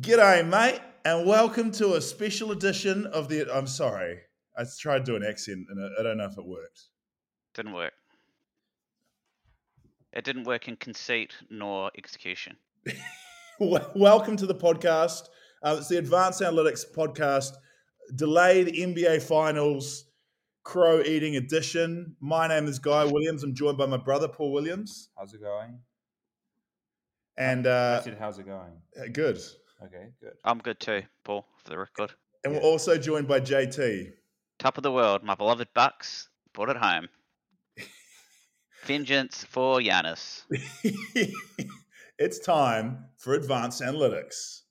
G'day, mate, and welcome to a special edition of the. I'm sorry, I tried to do an accent, and I- I don't know if it worked. Didn't work. It didn't work in conceit nor execution. Welcome to the podcast. Uh, it's the Advanced Analytics podcast, delayed NBA Finals, crow eating edition. My name is Guy Williams. I'm joined by my brother Paul Williams, How's it going? and I uh, said, how's it going? good. Okay, good. I'm good too, Paul, for the record. And we're also joined by JT. Top of the world, my beloved Bucks, brought it home. Vengeance for Giannis. it's time for Advanced Analytics.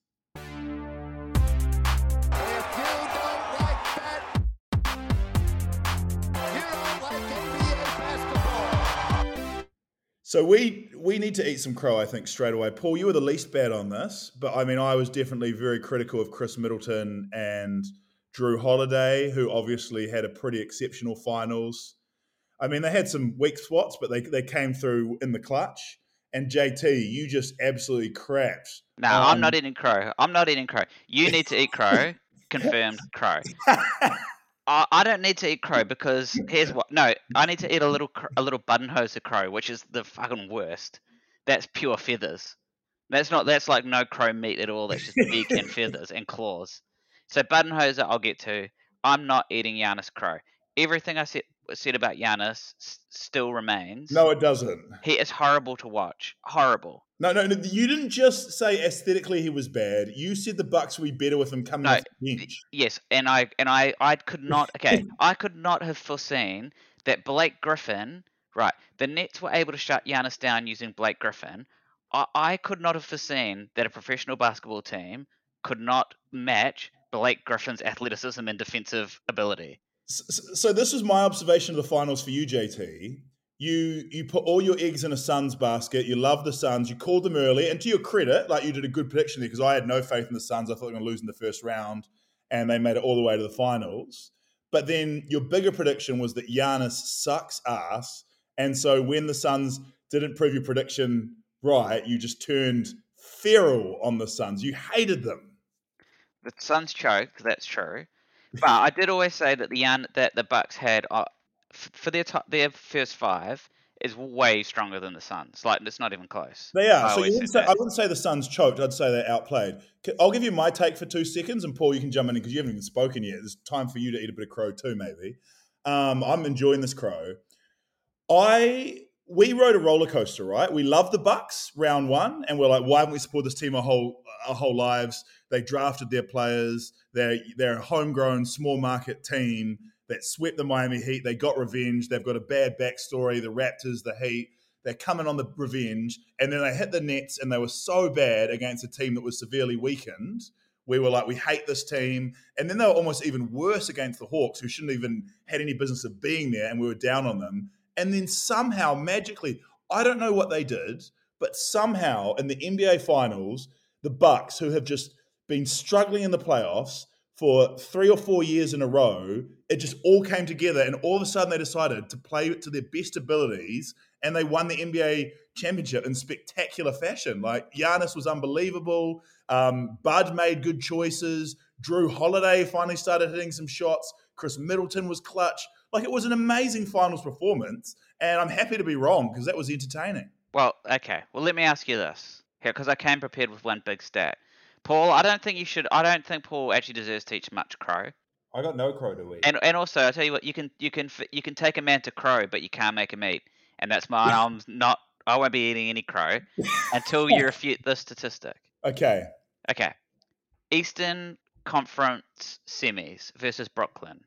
So we we need to eat some crow, I think, straight away. Paul, you were the least bad on this, but I mean, I was definitely very critical of Khris Middleton and Jrue Holiday, who obviously had a pretty exceptional finals. I mean, they had some weak spots, but they they came through in the clutch. And JT, you just absolutely crapped. No, I'm not eating crow. I'm not eating crow. You need to eat crow. Confirmed crow. I, I don't need to eat crow because here's what. No, I need to eat a little cr- a little buttonhose of crow, which is the fucking worst. That's pure feathers. That's not. That's like no crow meat at all. That's just beak and feathers and claws. So buttonhose I'll get to. I'm not eating Giannis crow. Everything I said said about Giannis s- still remains. no, it doesn't. he is horrible to watch. Horrible. No, no, no, you didn't just say aesthetically he was bad. You said the Bucks would be better with him coming No, off the bench. Yes, and I and I I could not okay, I could not have foreseen that Blake Griffin, right, the Nets were able to shut Giannis down using Blake Griffin. I, I could not have foreseen that a professional basketball team could not match Blake Griffin's athleticism and defensive ability. So this was my observation of the finals for you, JT. You you put all your eggs in a Suns basket. You love the Suns. You called them early, and to your credit, like you did a good prediction there because I had no faith in the Suns. I thought they were going to lose in the first round, and they made it all the way to the finals. But then your bigger prediction was that Giannis sucks ass, and so when the Suns didn't prove your prediction right, you just turned feral on the Suns. You hated them. The Suns choked, that's true. But I did always say that the Yan, that the Bucks had uh, f- for their top, their first five is way stronger than the Suns. Like it's not even close. They are. I so you wouldn't say. I wouldn't say the Suns choked. I'd say they're outplayed. I'll give you my take for two seconds, and Paul, you can jump in because you haven't even spoken yet. There's time for you to eat a bit of crow too, maybe. Um, I'm enjoying this crow. I we rode a roller coaster, right? We love the Bucks round one, and we're like, why haven't we supported this team our whole our whole lives? They drafted their players. They're they're a homegrown small market team that swept the Miami Heat. They got revenge. They've got a bad backstory. The Raptors, the Heat. They're coming on the revenge, and then they hit the Nets, and they were so bad against a team that was severely weakened. We were like, we hate this team, and then they were almost even worse against the Hawks, who shouldn't even had any business of being there, and we were down on them. And then somehow, magically, I don't know what they did, but somehow in the NBA Finals, the Bucks, who have just been struggling in the playoffs for three or four years in a row, it just all came together, and all of a sudden they decided to play to their best abilities, and they won the NBA championship in spectacular fashion. Like Giannis was unbelievable. Um, Bud made good choices. Jrue Holiday finally started hitting some shots. Khris Middleton was clutch. Like it was an amazing finals performance, and I'm happy to be wrong because that was entertaining. Well, okay. Well, let me ask you this here, because I came prepared with one big stat. Paul, I don't think you should. I don't think Paul actually deserves to eat much crow. I got no crow to eat. And and also, I tell you what, you can you can you can take a man to crow, but you can't make him eat. And that's mine. I'm not. I won't be eating any crow until you refute this statistic. Okay, Okay. Eastern Conference semis versus Brooklyn.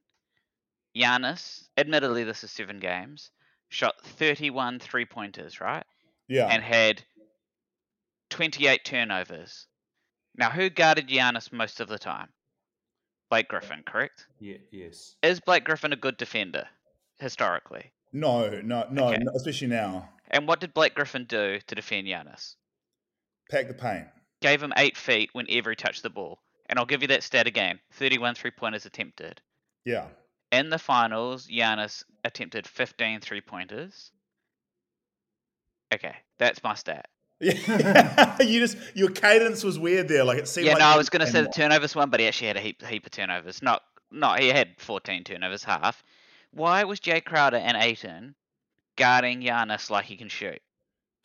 Giannis, admittedly, this is seven games, shot 31 three pointers, right? yeah, And had 28 turnovers. Now, who guarded Giannis most of the time? Blake Griffin, correct? Yeah, yes. Is Blake Griffin a good defender historically? No, no, no, Okay. especially now. And what did Blake Griffin do to defend Giannis? Pack the paint. Gave him eight feet whenever he touched the ball. And I'll give you that stat again 31 three pointers attempted. Yeah. In the finals, Giannis attempted 15 three pointers. Okay, that's my stat. Yeah. you just your cadence was weird there. Like it seemed Yeah, like no, I was going to say the turnovers one, but he actually had a heap, heap of turnovers. Not, not he had 14 turnovers, half. Why was Jae Crowder and Ayton guarding Giannis like he can shoot?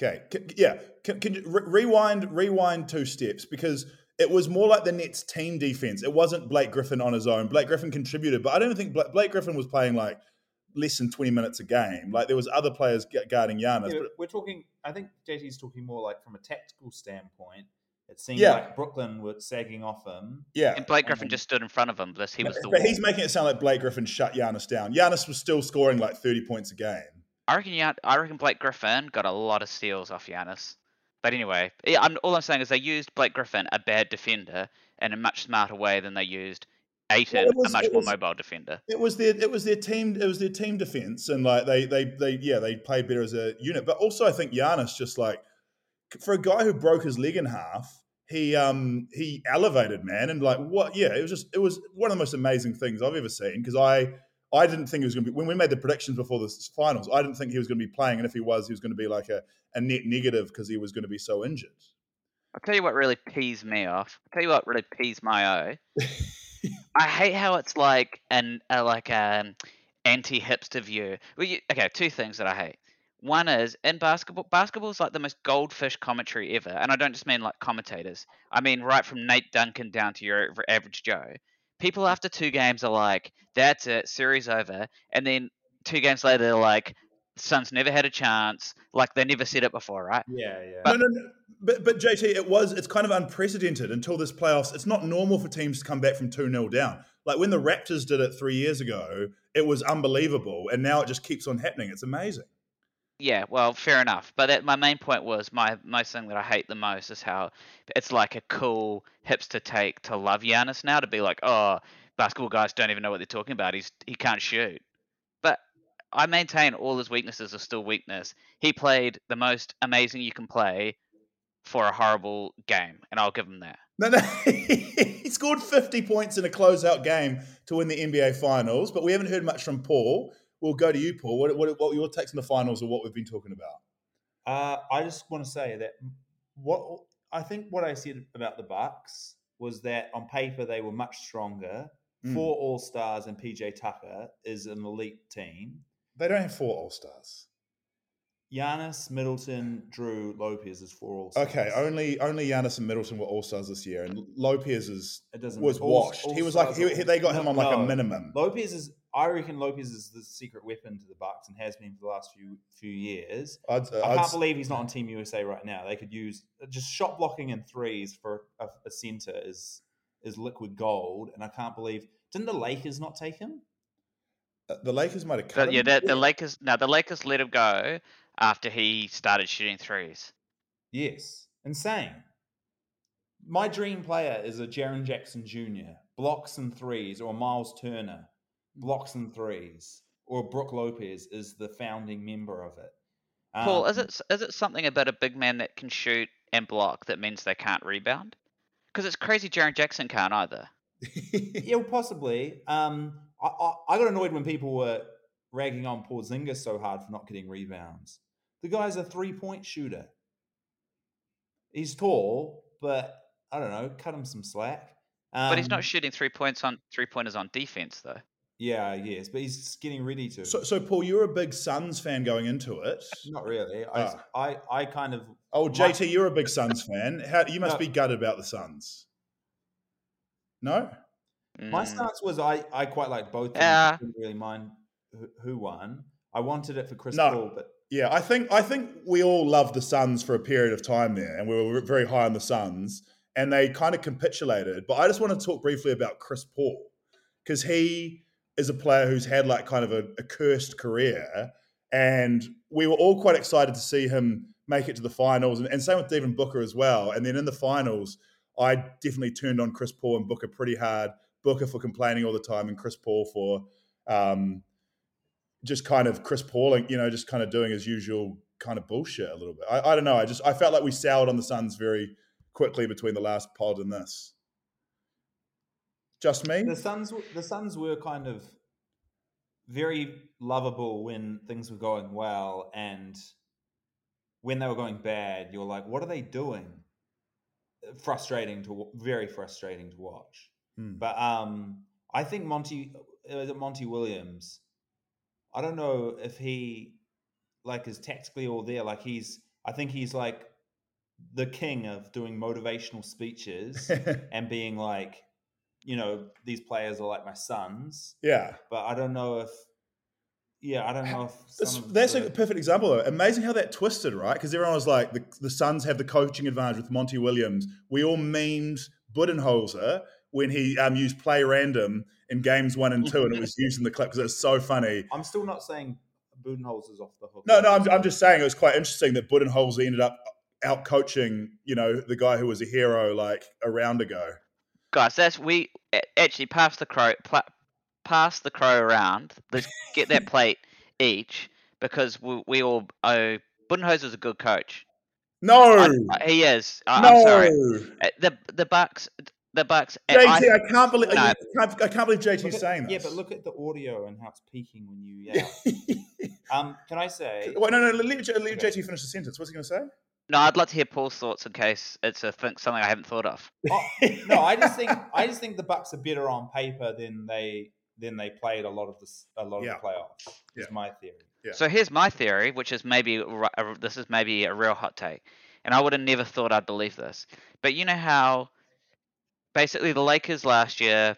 Okay, c- yeah. Can, can you re- rewind? Rewind two steps because it was more like the Nets' team defense. It wasn't Blake Griffin on his own. Blake Griffin contributed, but I don't think Bla- Blake Griffin was playing like less than twenty minutes a game. Like there was other players guarding Giannis. Yeah, but we're talking. I think JT's talking more like from a tactical standpoint. It seemed Yeah. like Brooklyn were sagging off him. yeah, And Blake Griffin just stood in front of him. This he was the but wall. he's making it sound like Blake Griffin shut Giannis down. Giannis was still scoring like thirty points a game. I reckon. Gian- I reckon Blake Griffin got a lot of steals off Giannis. But anyway, yeah, I'm, all I'm saying is they used Blake Griffin, a bad defender, in a much smarter way than they used Was- a much more was- mobile defender. It was their it was their team it was their team defense and like they they they yeah they played better as a unit. But also I think Giannis just like for a guy who broke his leg in half, he um he elevated man and like what yeah it was just it was one of the most amazing things I've ever seen because I I didn't think he was going to be when we made the predictions before the finals. I didn't think he was going to be playing, and if he was, he was going to be like a, a net negative because he was going to be so injured. I'll tell you what really pees me off. I'll tell you what really pees my eye. I hate how it's like an like um anti-hipster view. Well, you, okay, two things that I hate. One is in basketball. Basketball is like the most goldfish commentary ever, and I don't just mean like commentators. I mean right from Nate Duncan down to your average Joe. People after two games are like, "That's it, series over," and then two games later they're like, "Suns never had a chance." Like they never said it before, right? Yeah, yeah. no, no, no. But, but JT, it was it's kind of unprecedented until this playoffs. It's not normal for teams to come back from 2 0 down. Like when the Raptors did it three years ago, it was unbelievable. And now it just keeps on happening. It's amazing. Yeah, well, fair enough. But that, my main point was my most thing that I hate the most is how it's like a cool hipster take to love Giannis now to be like, oh, basketball guys don't even know what they're talking about. He's he can't shoot. But I maintain all his weaknesses are still weakness. He played the most amazing you can play for a horrible game, and I'll give him that. No, no. he scored 50 points in a closeout game to win the NBA Finals, but we haven't heard much from Paul. We'll go to you, Paul. What, what, what were your takes on the finals or what we've been talking about? Uh, I just want to say that what I think what I said about the Bucks was that on paper they were much stronger. Mm. Four All Stars and PJ Tucker is an elite team. They don't have four All Stars. Giannis, Middleton, Jrue, Lopez is four All Stars. Okay, only only Giannis and Middleton were All Stars this year, and Lopez is was All- washed. he was like he, he- they got him on like a minimum. Lopez is. I reckon Lopez is the secret weapon to the Bucks and has been for the last few few years. I'd, I I'd, can't believe he's not on Team USA right now. They could use just shot blocking and threes for a, a center is is liquid gold, and I can't believe didn't the Lakers not take him? Uh, the Lakers might have cut But yeah, the, the Lakers now the Lakers let him go after he started shooting threes. Yes, insane. My dream player is a Jaren Jackson Jr. blocks and threes, or Myles Turner blocks and threes, or Brook Lopez is the founding member of it. Paul, is Um, it it something about a big man that can shoot and block that means they can't rebound? Because it's crazy. Jaron Jackson can't either. yeah, well, possibly. Um, I, I, I got annoyed when people were ragging on Porzingis so hard for not getting rebounds. The guy's a three point shooter. He's tall, but I don't know. Cut him some slack. Um, but he's not shooting three points on three pointers on defense though. Yeah, yes, but he's getting ready to. so, so Paul, you're a big Suns fan going into it. not really. I, Ah. I, I kind of. Oh, My- JT, you're a big Suns fan. How you must No. be gutted about the Suns. No, My Mm. stance was I, I quite liked both. teams. Yeah. I didn't really mind who, who won. I wanted it for Chris No. Paul, but Yeah, I think I think we all loved the Suns for a period of time there, and we were very high on the Suns, and they kind of capitulated. But I just want to talk briefly about Chris Paul because he is a player who's had like kind of a, a cursed career, and we were all quite excited to see him make it to the finals, and, and same with Devin Booker as well. And then in the finals, I definitely turned on Chris Paul and Booker pretty hard. Booker for complaining all the time, and Chris Paul for um, just kind of Chris Pauling, you know, just kind of doing his usual kind of bullshit a little bit. I, I don't know. I just I felt like we soured on the Suns very quickly between the last pod and this. Just me? The Suns, the Suns were kind of very lovable when things were going well, and when they were going bad, you're like, "What are they doing?" Frustrating to very frustrating to watch. Hmm. But um, I think Monty, uh, was it Monty Williams? I don't know if he like is tactically all there. Like he's, I think he's like the king of doing motivational speeches and being like, you know, these players are like my sons. yeah. But I don't know if, yeah, I don't know if That's, some of that's the- a perfect example though. Amazing how that twisted, right? Because everyone was like, the, the Suns have the coaching advantage with Monty Williams. We all memed Budenholzer when he um, used play random in games one and two, and it was used in the clip because it was so funny. I'm still not saying Budenholzer's off the hook. No, no, I'm, I'm just saying it was quite interesting that Budenholzer ended up out coaching, you know, the guy who was a hero like a round ago. Guys, that's we actually pass the crow, pla- pass the crow around. Let's get that plate each because we, we all owe. Budenholzer's a good coach. No, I- I- he is. I, no, I'm sorry. Uh, The the Bucks, the Bucks. JT, I- I, can't believe No. I, can't, I can't believe JT's Look at- saying this. Yeah, but look at the audio and how it's peaking when you yell. um, can I say? Wait, no, no, leave, J- leave Okay. JT finish the sentence. What's he going to say? no, I'd like to hear Paul's thoughts in case it's a thing, something I haven't thought of. Oh, no, I just think I just think the Bucks are better on paper than they than they played a lot of this a lot of the playoffs. Is Yeah. my theory. Yeah. So here's my theory, which is maybe this is maybe a real hot take, and I would have never thought I'd believe this. But you know how basically the Lakers last year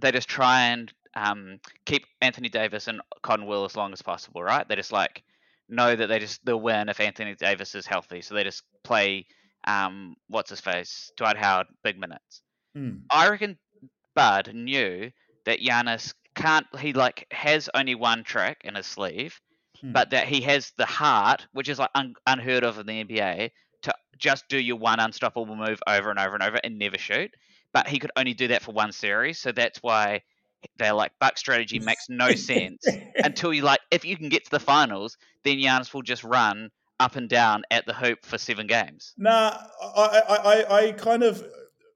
they just try and um, keep Anthony Davis and Cotton Will as long as possible, right? They just like know that they just they'll win if Anthony Davis is healthy, so they just play um, what's his face Dwight Howard big minutes. Hmm. I reckon Bud knew that Giannis can't. He like has only one trick in his sleeve, Hmm. but that he has the heart, which is like un- unheard of in the NBA, to just do your one unstoppable move over and over and over and never shoot. But he could only do that for one series, so that's why they're like Buck strategy makes no sense until you like if you can get to the finals, then Giannis will just run up and down at the hoop for seven games. Nah, I, I, I, kind of,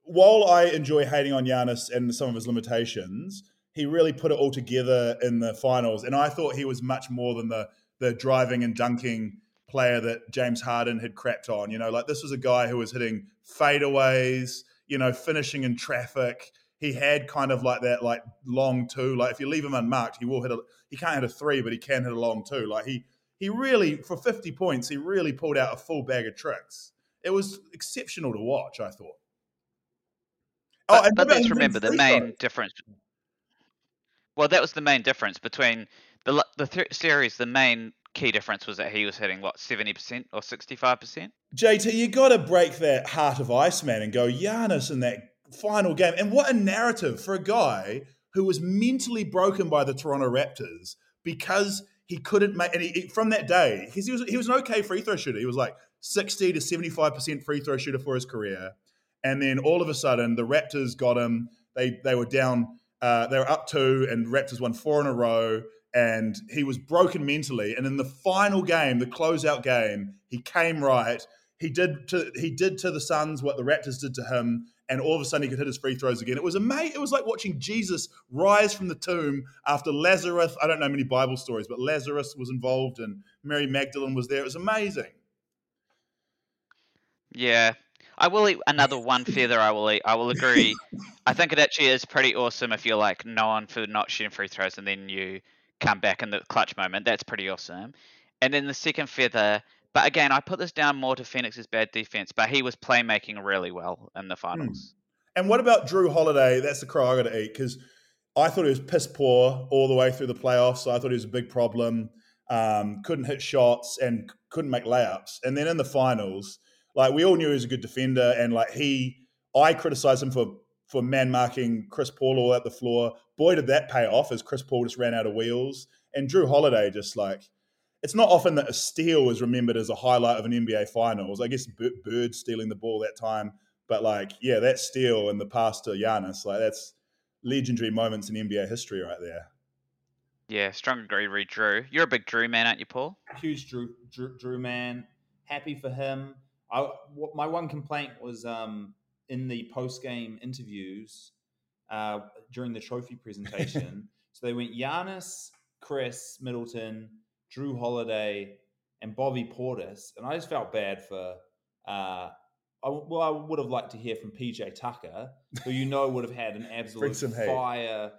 while I enjoy hating on Giannis and some of his limitations, he really put it all together in the finals. And I thought he was much more than the, the driving and dunking player that James Harden had crapped on. You know, like this was a guy who was hitting fadeaways, you know, finishing in traffic. He had kind of like that, like long two. Like if you leave him unmarked, he will hit a. He can't hit a three, but he can hit a long two. Like he he really for 50 points he really pulled out a full bag of tricks it was exceptional to watch i thought oh, But, and but let's remember the main difference. Well, that was the main difference between the the th- series. The main key difference was that he was hitting what seventy percent or sixty five percent. jt you got to break that heart of iceman and go Giannis in that final game. And what a narrative for a guy who was mentally broken by the toronto raptors because he couldn't make and he, from that day because he was he was an okay free throw shooter. He was like 60 to 75% free throw shooter for his career. And then all of a sudden the raptors got him. They they were down uh, they were up two and raptors won four in a row and he was broken mentally and in the final game the closeout game he came right he did to he did to the suns what the raptors did to him and all of a sudden he could hit his free throws again it was amazing it was like watching jesus rise from the tomb after lazarus i don't know many bible stories but lazarus was involved and mary magdalene was there it was amazing Yeah, I will eat another one feather. I will eat. I will agree. I think it actually is pretty awesome if you're like known for not shooting free throws and then you come back in the clutch moment. That's pretty awesome. And then the second feather. But again, I put this down more to Phoenix's bad defense, but he was playmaking really well in the finals. And what about Jrue Holiday? That's the crow I got to eat because I thought he was piss poor all the way through the playoffs. So I thought he was a big problem. Um, couldn't hit shots and couldn't make layups. And then in the finals, like we all knew he was a good defender, and like he, I criticized him for for man marking Chris Paul all at the floor. Boy, did that pay off as Chris Paul just ran out of wheels. And Jrue Holiday just like it's not often that a steal is remembered as a highlight of an NBA Finals. I guess Bird stealing the ball that time, but like, yeah, that steal and the pass to Giannis, like that's legendary moments in NBA history right there. Yeah, strong agree, read Drew. You're a big Drew man, aren't you, Paul? huge Drew, Drew, Drew man. Happy for him. I, my one complaint was um, in the post game interviews uh, during the trophy presentation. so they went Giannis, Khris Middleton, Jrue Holiday, and Bobby Portis, and I just felt bad for. Uh, I, well, I would have liked to hear from PJ Tucker, who you know would have had an absolute fire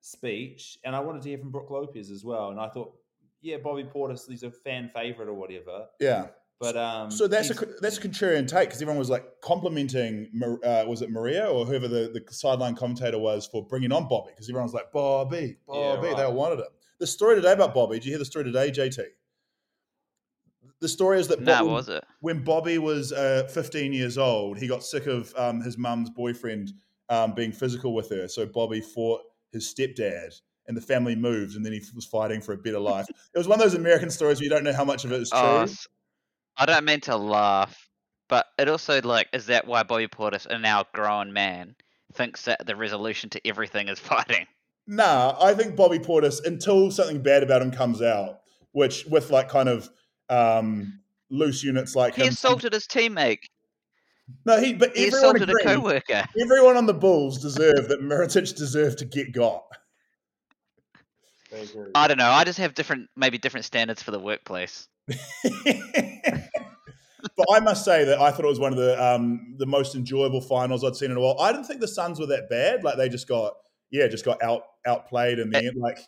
speech, and I wanted to hear from Brook Lopez as well. And I thought, yeah, Bobby Portis, he's a fan favorite or whatever. Yeah. But um, So that's a he's- that's a contrarian take because everyone was like complimenting, Mar- uh, was it Maria or whoever the, the sideline commentator was for bringing on Bobby because everyone was like Bobby, Yeah, Bobby, they right. all wanted him. The story today about Bobby, did you hear the story today, JT? The story is that No, Bobby- was it? when Bobby was uh, 15 years old, he got sick of um, his mum's boyfriend um, being physical with her. So Bobby fought his stepdad, and the family moved, and then he was fighting for a better life. It was one of those American stories where you don't know how much of it is true. Oh, s- I don't mean to laugh, but it also like is that why Bobby Portis, a now grown man, thinks that the resolution to everything is fighting? Nah, I think Bobby Portis, until something bad about him comes out, which with like kind of um, loose units like He him. assaulted his teammate. No, he but He everyone assaulted a agreed. coworker. Everyone on the Bulls deserved that Mirotic deserved to get got. I don't know. I just have different, maybe different standards for the workplace. But I must say that I thought it was one of the um, the most enjoyable finals I'd seen in a while. I didn't think the Suns were that bad. Like they just got yeah, just got out outplayed in the end. Like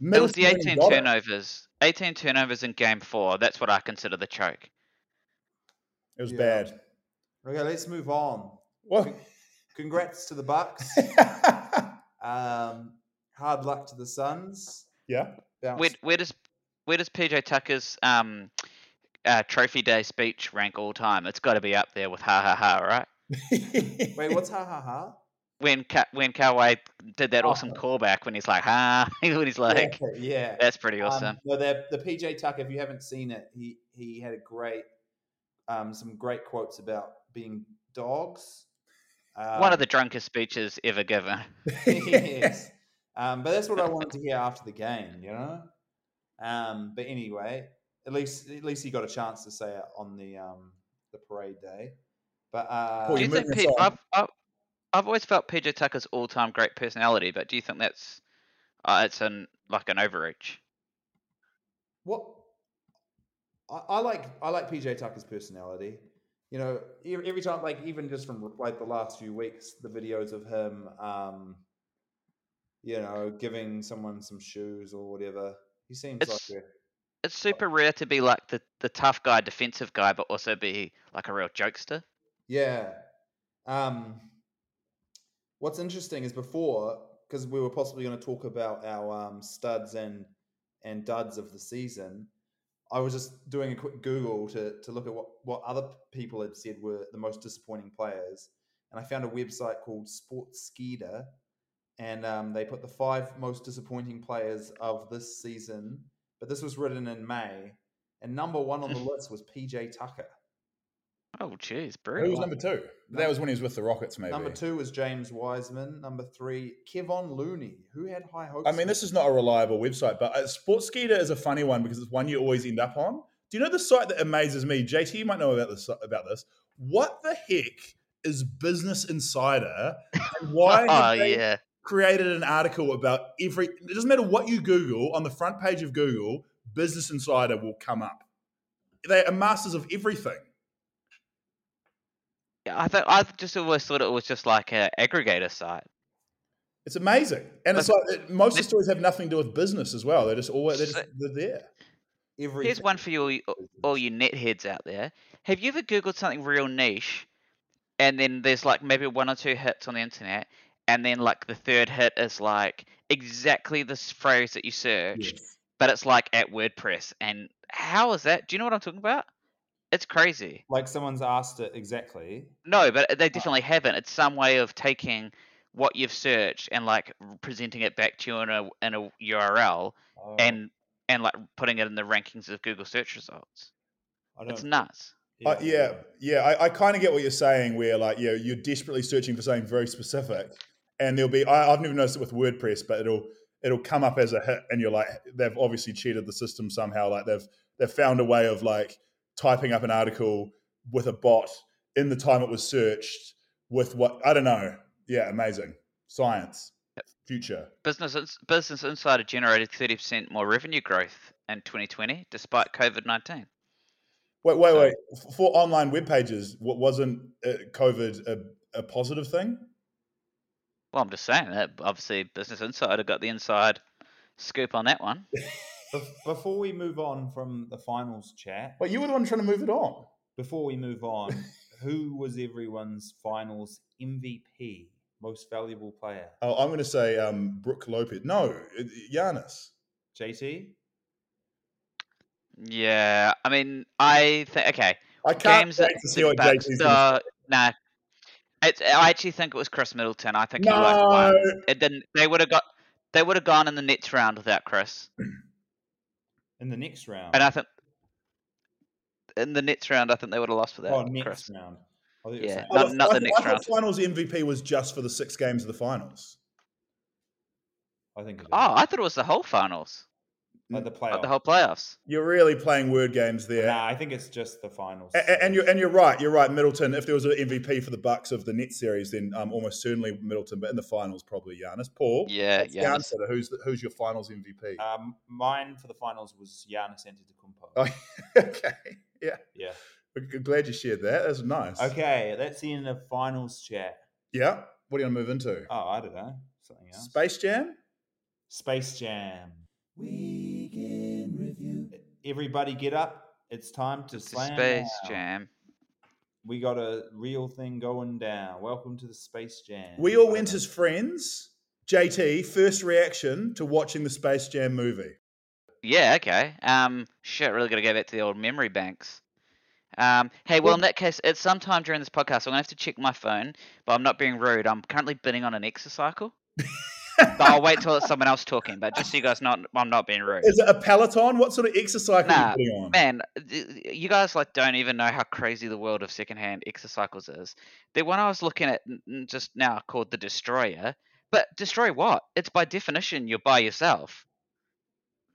It was the 18 got it. turnovers. 18 turnovers in game four. That's what I consider the choke. It was Yeah. bad. Okay, let's move on. What? Congrats to the Bucks. um, hard luck to the Suns. yeah. Bounce- Where, where does where does PJ Tucker's um, uh, trophy day speech rank all time? It's got to be up there with ha ha ha, right? Wait, what's ha ha ha? When Ka- when Kawhi did that Oh. awesome callback when he's like ha, when he's like, yeah, yeah. that's pretty Um, awesome. no, the the PJ Tucker. If you haven't seen it, he he had a great, um, some great quotes about being dogs. One Um, of the drunkest speeches ever given. yes. Um, but that's what I wanted to hear after the game, you know. Um, but anyway, at least at least he got a chance to say it on the um, the parade day. But uh, Paul, Do you think moving P- us on. I've, I've I've always felt PJ Tucker's all time great personality, but do you think that's uh, it's an like an overreach? what I, I like I like PJ Tucker's personality. You know, every, every time, like even just from like the last few weeks, the videos of him, um, you know, giving someone some shoes or whatever. He seems It's- like a It's super rare to be like the, the tough guy, defensive guy, but also be like a real jokester. Yeah. Um, what's interesting is before, because we were possibly going to talk about our um, studs and and duds of the season. I was just doing a quick Google to to look at what what other people had said were the most disappointing players, and I found a website called Sportskeeda, and um, they put the five most disappointing players of this season. But this was written in May, and number one on the list was PJ Tucker. Oh, jeez, brilliant. Who was number two? That was when he was with the Rockets, maybe. Number two was James Wiseman. Number three, Kevon Looney, who had high hopes. I mean, this is not a reliable website, but uh, Sportskeeda is a funny one because it's one you always end up on. Do you know the site that amazes me? JT, you might know about this. About this. What the heck is Business Insider, and why oh they yeah, created an article about every? It doesn't matter what you Google on the front page of Google, Business Insider will come up. They are masters of everything. yeah. I thought I just always thought it was just like an aggregator site. It's amazing, and it's like it- most of the stories have nothing to do with business as well. They're just always they're, just, they're there. everything. Here's one for you, all you- all you net heads out there. Have you ever Googled something real niche, and then there's like maybe one or two hits on the internet, and then like the third hit is like exactly this phrase that you searched, but it's like at WordPress. And how is that? Do you know what I'm talking about? It's crazy. Like someone's asked it exactly. No, but they definitely haven't. It's some way of taking what you've searched and like presenting it back to you in a in a URL Oh, and and like putting it in the rankings of Google search results. It's nuts. Uh, yeah, yeah, I, I kind of get what you're saying. Where like, you know, you're desperately searching for something very specific, and there'll be. I, I've never noticed it with WordPress, but it'll it'll come up as a hit, and you're like, they've obviously cheated the system somehow. Like they've they've found a way of like typing up an article with a bot in the time it was searched with what I don't know. Yeah, amazing science, future. Business Business Insider generated 30% more revenue growth in 2020 despite COVID 19. Wait, wait, So- wait. For online web pages, what wasn't uh, COVID a, a positive thing? Well, I'm just saying that obviously Business Insider got the inside scoop on that one. Before we move on from the finals chat, But you were the one trying to move it on. before we move on, who was everyone's finals MVP, most valuable player? Oh, I'm going to say um, Brook Lopez. No, it- Giannis. JT? Yeah, I mean, I think okay. I can't Games wait to see what JT's going to are- nah. It's, I actually think it was Chris Middleton. I think he like won. No. It didn't. They would have got. They would have gone in the next round without Chris, In the next round. and I think in the next round, I think they would have lost for that. oh, without next Chris. round. I thought you were Yeah. saying- I Not- thought- not the I next thought round. finals MVP was just for the six games of the finals. I think it oh, is. Oh, I thought it was the whole finals, like the like playoff. the whole playoffs. You're really playing word games there. Nah, I think it's just the finals. A- a- And you're and you're right. You're right. Middleton. If there was an MVP for the Bucks of the net series, then um, almost certainly Middleton. But in the finals, probably Giannis. Paul. Yeah, what's the Giannis. who's the, who's your finals MVP? Um, mine for the finals was Giannis Antetokounmpo. Oh, okay. Yeah. Yeah. We're glad you shared that. That's nice. Okay, that's the end of finals chat. Yeah. What are you going to move into? Oh, I don't know. Something else. Space Jam. Space Jam. Weekend review. Everybody get up. It's time to It's slam Space down. Jam. We got a real thing going down. Welcome to the Space Jam. We all went as friends. JT, first reaction to watching the Space Jam movie. Yeah, okay. Um, shit, really got to go back to the old memory banks. Um, hey, well, in that case, it's sometime during this podcast. I'm gonna have to check my phone, but I'm not being rude. I'm currently bidding on an exercycle. but I'll wait till it's someone else talking. But just so you guys not I'm not being rude. Is it a Peloton? What sort of exercise are Nah, you putting on? Man, you guys like don't even know how crazy the world of secondhand exercycles is. The one I was looking at just now called the Destroyer, but destroy what? It's by definition you're by yourself.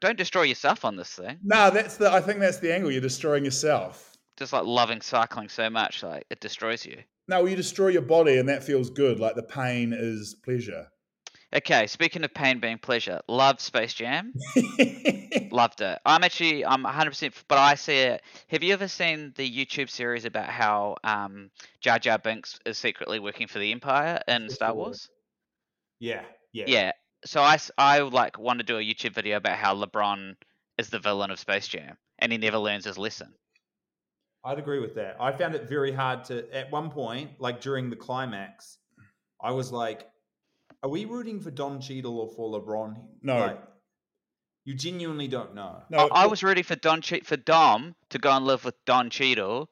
Don't destroy yourself on this thing. No, that's the. I think that's the angle. You're destroying yourself. Just like loving cycling so much, like it destroys you. No, you destroy your body, and that feels good. Like the pain is pleasure. Okay, speaking of pain being pleasure, love Space Jam. Loved it. I'm actually I'm 100%, but I see it. Have you ever seen the YouTube series about how um, Jar Jar Binks is secretly working for the Empire in Star Wars? Yeah, yeah. Yeah. So I, I like want to do a YouTube video about how LeBron is the villain of Space Jam and he never learns his lesson. I'd agree with that. I found it very hard to, at one point, like during the climax, I was like, are we rooting for Don Cheadle or for LeBron? No. Like, you genuinely don't know. no, I, I was rooting for Don che- for Dom to go and live with Don Cheadle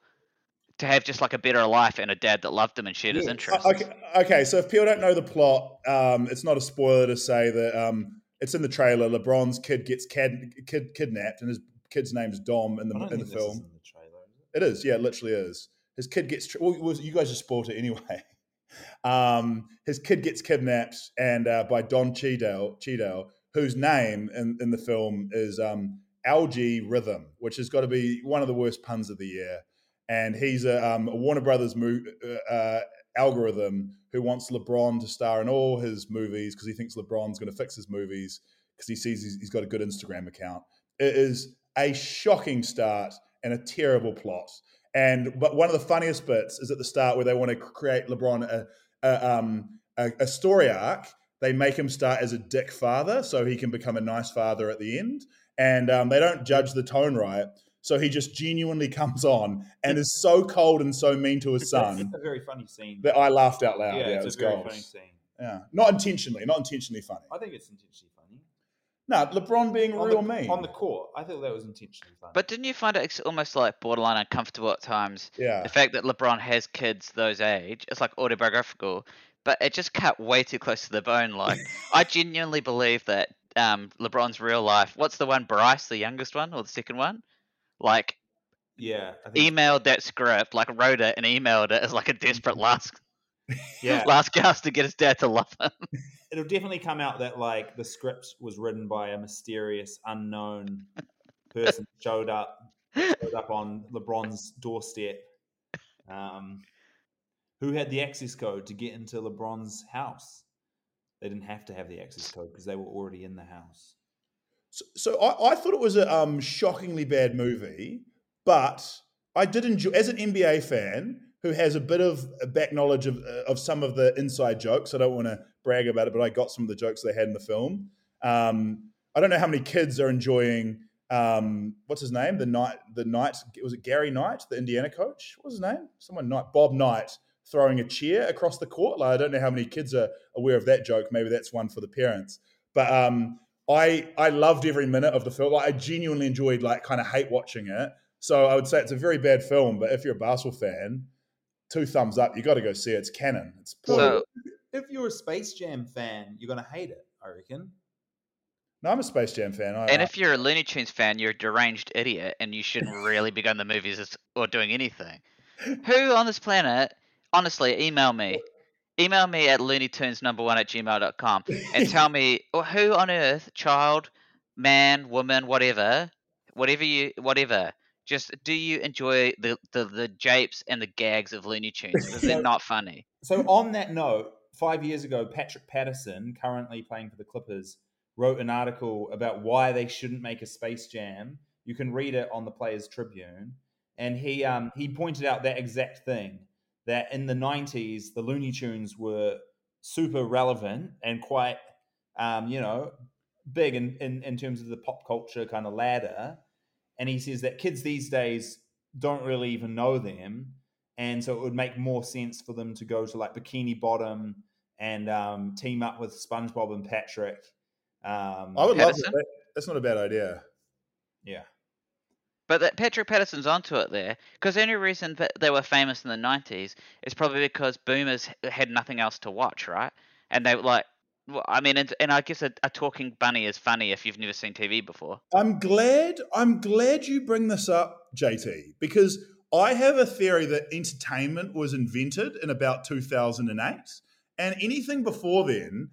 to have just like a better life and a dad that loved him and shared his Uh, interests. Okay, okay, so if people don't know the plot, um, it's not a spoiler to say that um, it's in the trailer. LeBron's kid gets kid, kid kidnapped, and his kid's name's Dom in the I don't in the think this is film. in the trailer. Is it? It is, yeah, it literally is. His kid gets. Well, well, you guys just spoiled it anyway. Um, his kid gets kidnapped, and uh, by Don Cheadle, Cheadle, whose name in, in the film is um, Al-G Rhythm, which has got to be one of the worst puns of the year. And he's a, um, a Warner Brothers mo- uh, uh, algorithm who wants LeBron to star in all his movies because he thinks LeBron's going to fix his movies because he sees he's, he's got a good Instagram account. It is a shocking start and a terrible plot. And but one of the funniest bits is at the start where they want to create LeBron a a, um, a, a story arc. They make him start as a dick father so he can become a nice father at the end, and um, they don't judge the tone right. So he just genuinely comes on and is so cold and so mean to his son a very funny scene. that I laughed out loud. yeah, Yeah, it it's was a very gold. funny scene. Yeah, not intentionally, not intentionally funny. I think it's intentionally. No, LeBron being On real the, mean. on the court, I thought that was intentionally funny. But didn't you find it almost like borderline uncomfortable at times? yeah, The fact that LeBron has kids those age, it's like autobiographical, but it just cut way too close to the bone. Like, I genuinely believe that um, LeBron's real life. What's the one? Bryce, the youngest one, or the second one? Like Yeah, I think, emailed that script, like wrote it and emailed it as like a desperate last yeah. last gasp to get his dad to love him. It'll definitely come out that like the script was written by a mysterious unknown person showed up showed up on LeBron's doorstep. Um, who had the access code to get into LeBron's house? They didn't have to have the access code because they were already in the house. So, so I, I thought it was a um, shockingly bad movie, but I did enjoy as an NBA fan who has a bit of a back knowledge of uh, of some of the inside jokes. I don't want to brag about it, but I got some of the jokes they had in the film. Um, I don't know how many kids are enjoying. Um, what's his name? The night, the night was it Gary Knight, the Indiana coach? What was his name? Someone Knight, Bob Knight, throwing a chair across the court. Like, I don't know how many kids are aware of that joke. Maybe that's one for the parents. But um, I I loved every minute of the film. Like, I genuinely enjoyed like kind of hate watching it. So I would say it's a very bad film. But if you're a Basketball fan, two thumbs up. You got to go see it. It's canon. It's So If you're a Space Jam fan, you're gonna hate it. I reckon. no, I'm a Space Jam fan. I, and if you're a Looney Tunes fan, you're a deranged idiot and you shouldn't really be going to the movies or doing anything. Who on this planet, honestly, email me. Email me at looneytunes1 at gmail.com and tell me or who on earth, child, man, woman, whatever, whatever you, whatever, just do you enjoy the, the, the japes and the gags of Looney Tunes? Because they're not funny. So on that note, five years ago, Patrick Patterson, currently playing for the Clippers, wrote an article about why they shouldn't make a Space Jam. You can read it on the Players Tribune, and he um, he pointed out that exact thing that in the '90s the Looney Tunes were super relevant and quite um, you know big in, in in terms of the pop culture kind of ladder. And he says that kids these days don't really even know them and so it would make more sense for them to go to like Bikini Bottom and um, team up with SpongeBob and Patrick. Um, I would love Patterson? that. That's not a bad idea. yeah, But that Patrick Patterson's onto it there, because the only reason that they were famous in the '90s is probably because boomers had nothing else to watch, right? And they were like, well, I mean, and, and I guess a, a talking bunny is funny if you've never seen TV before. I'm glad. I'm glad you bring this up, JT, because I have a theory that entertainment was invented in about 2008, and anything before then.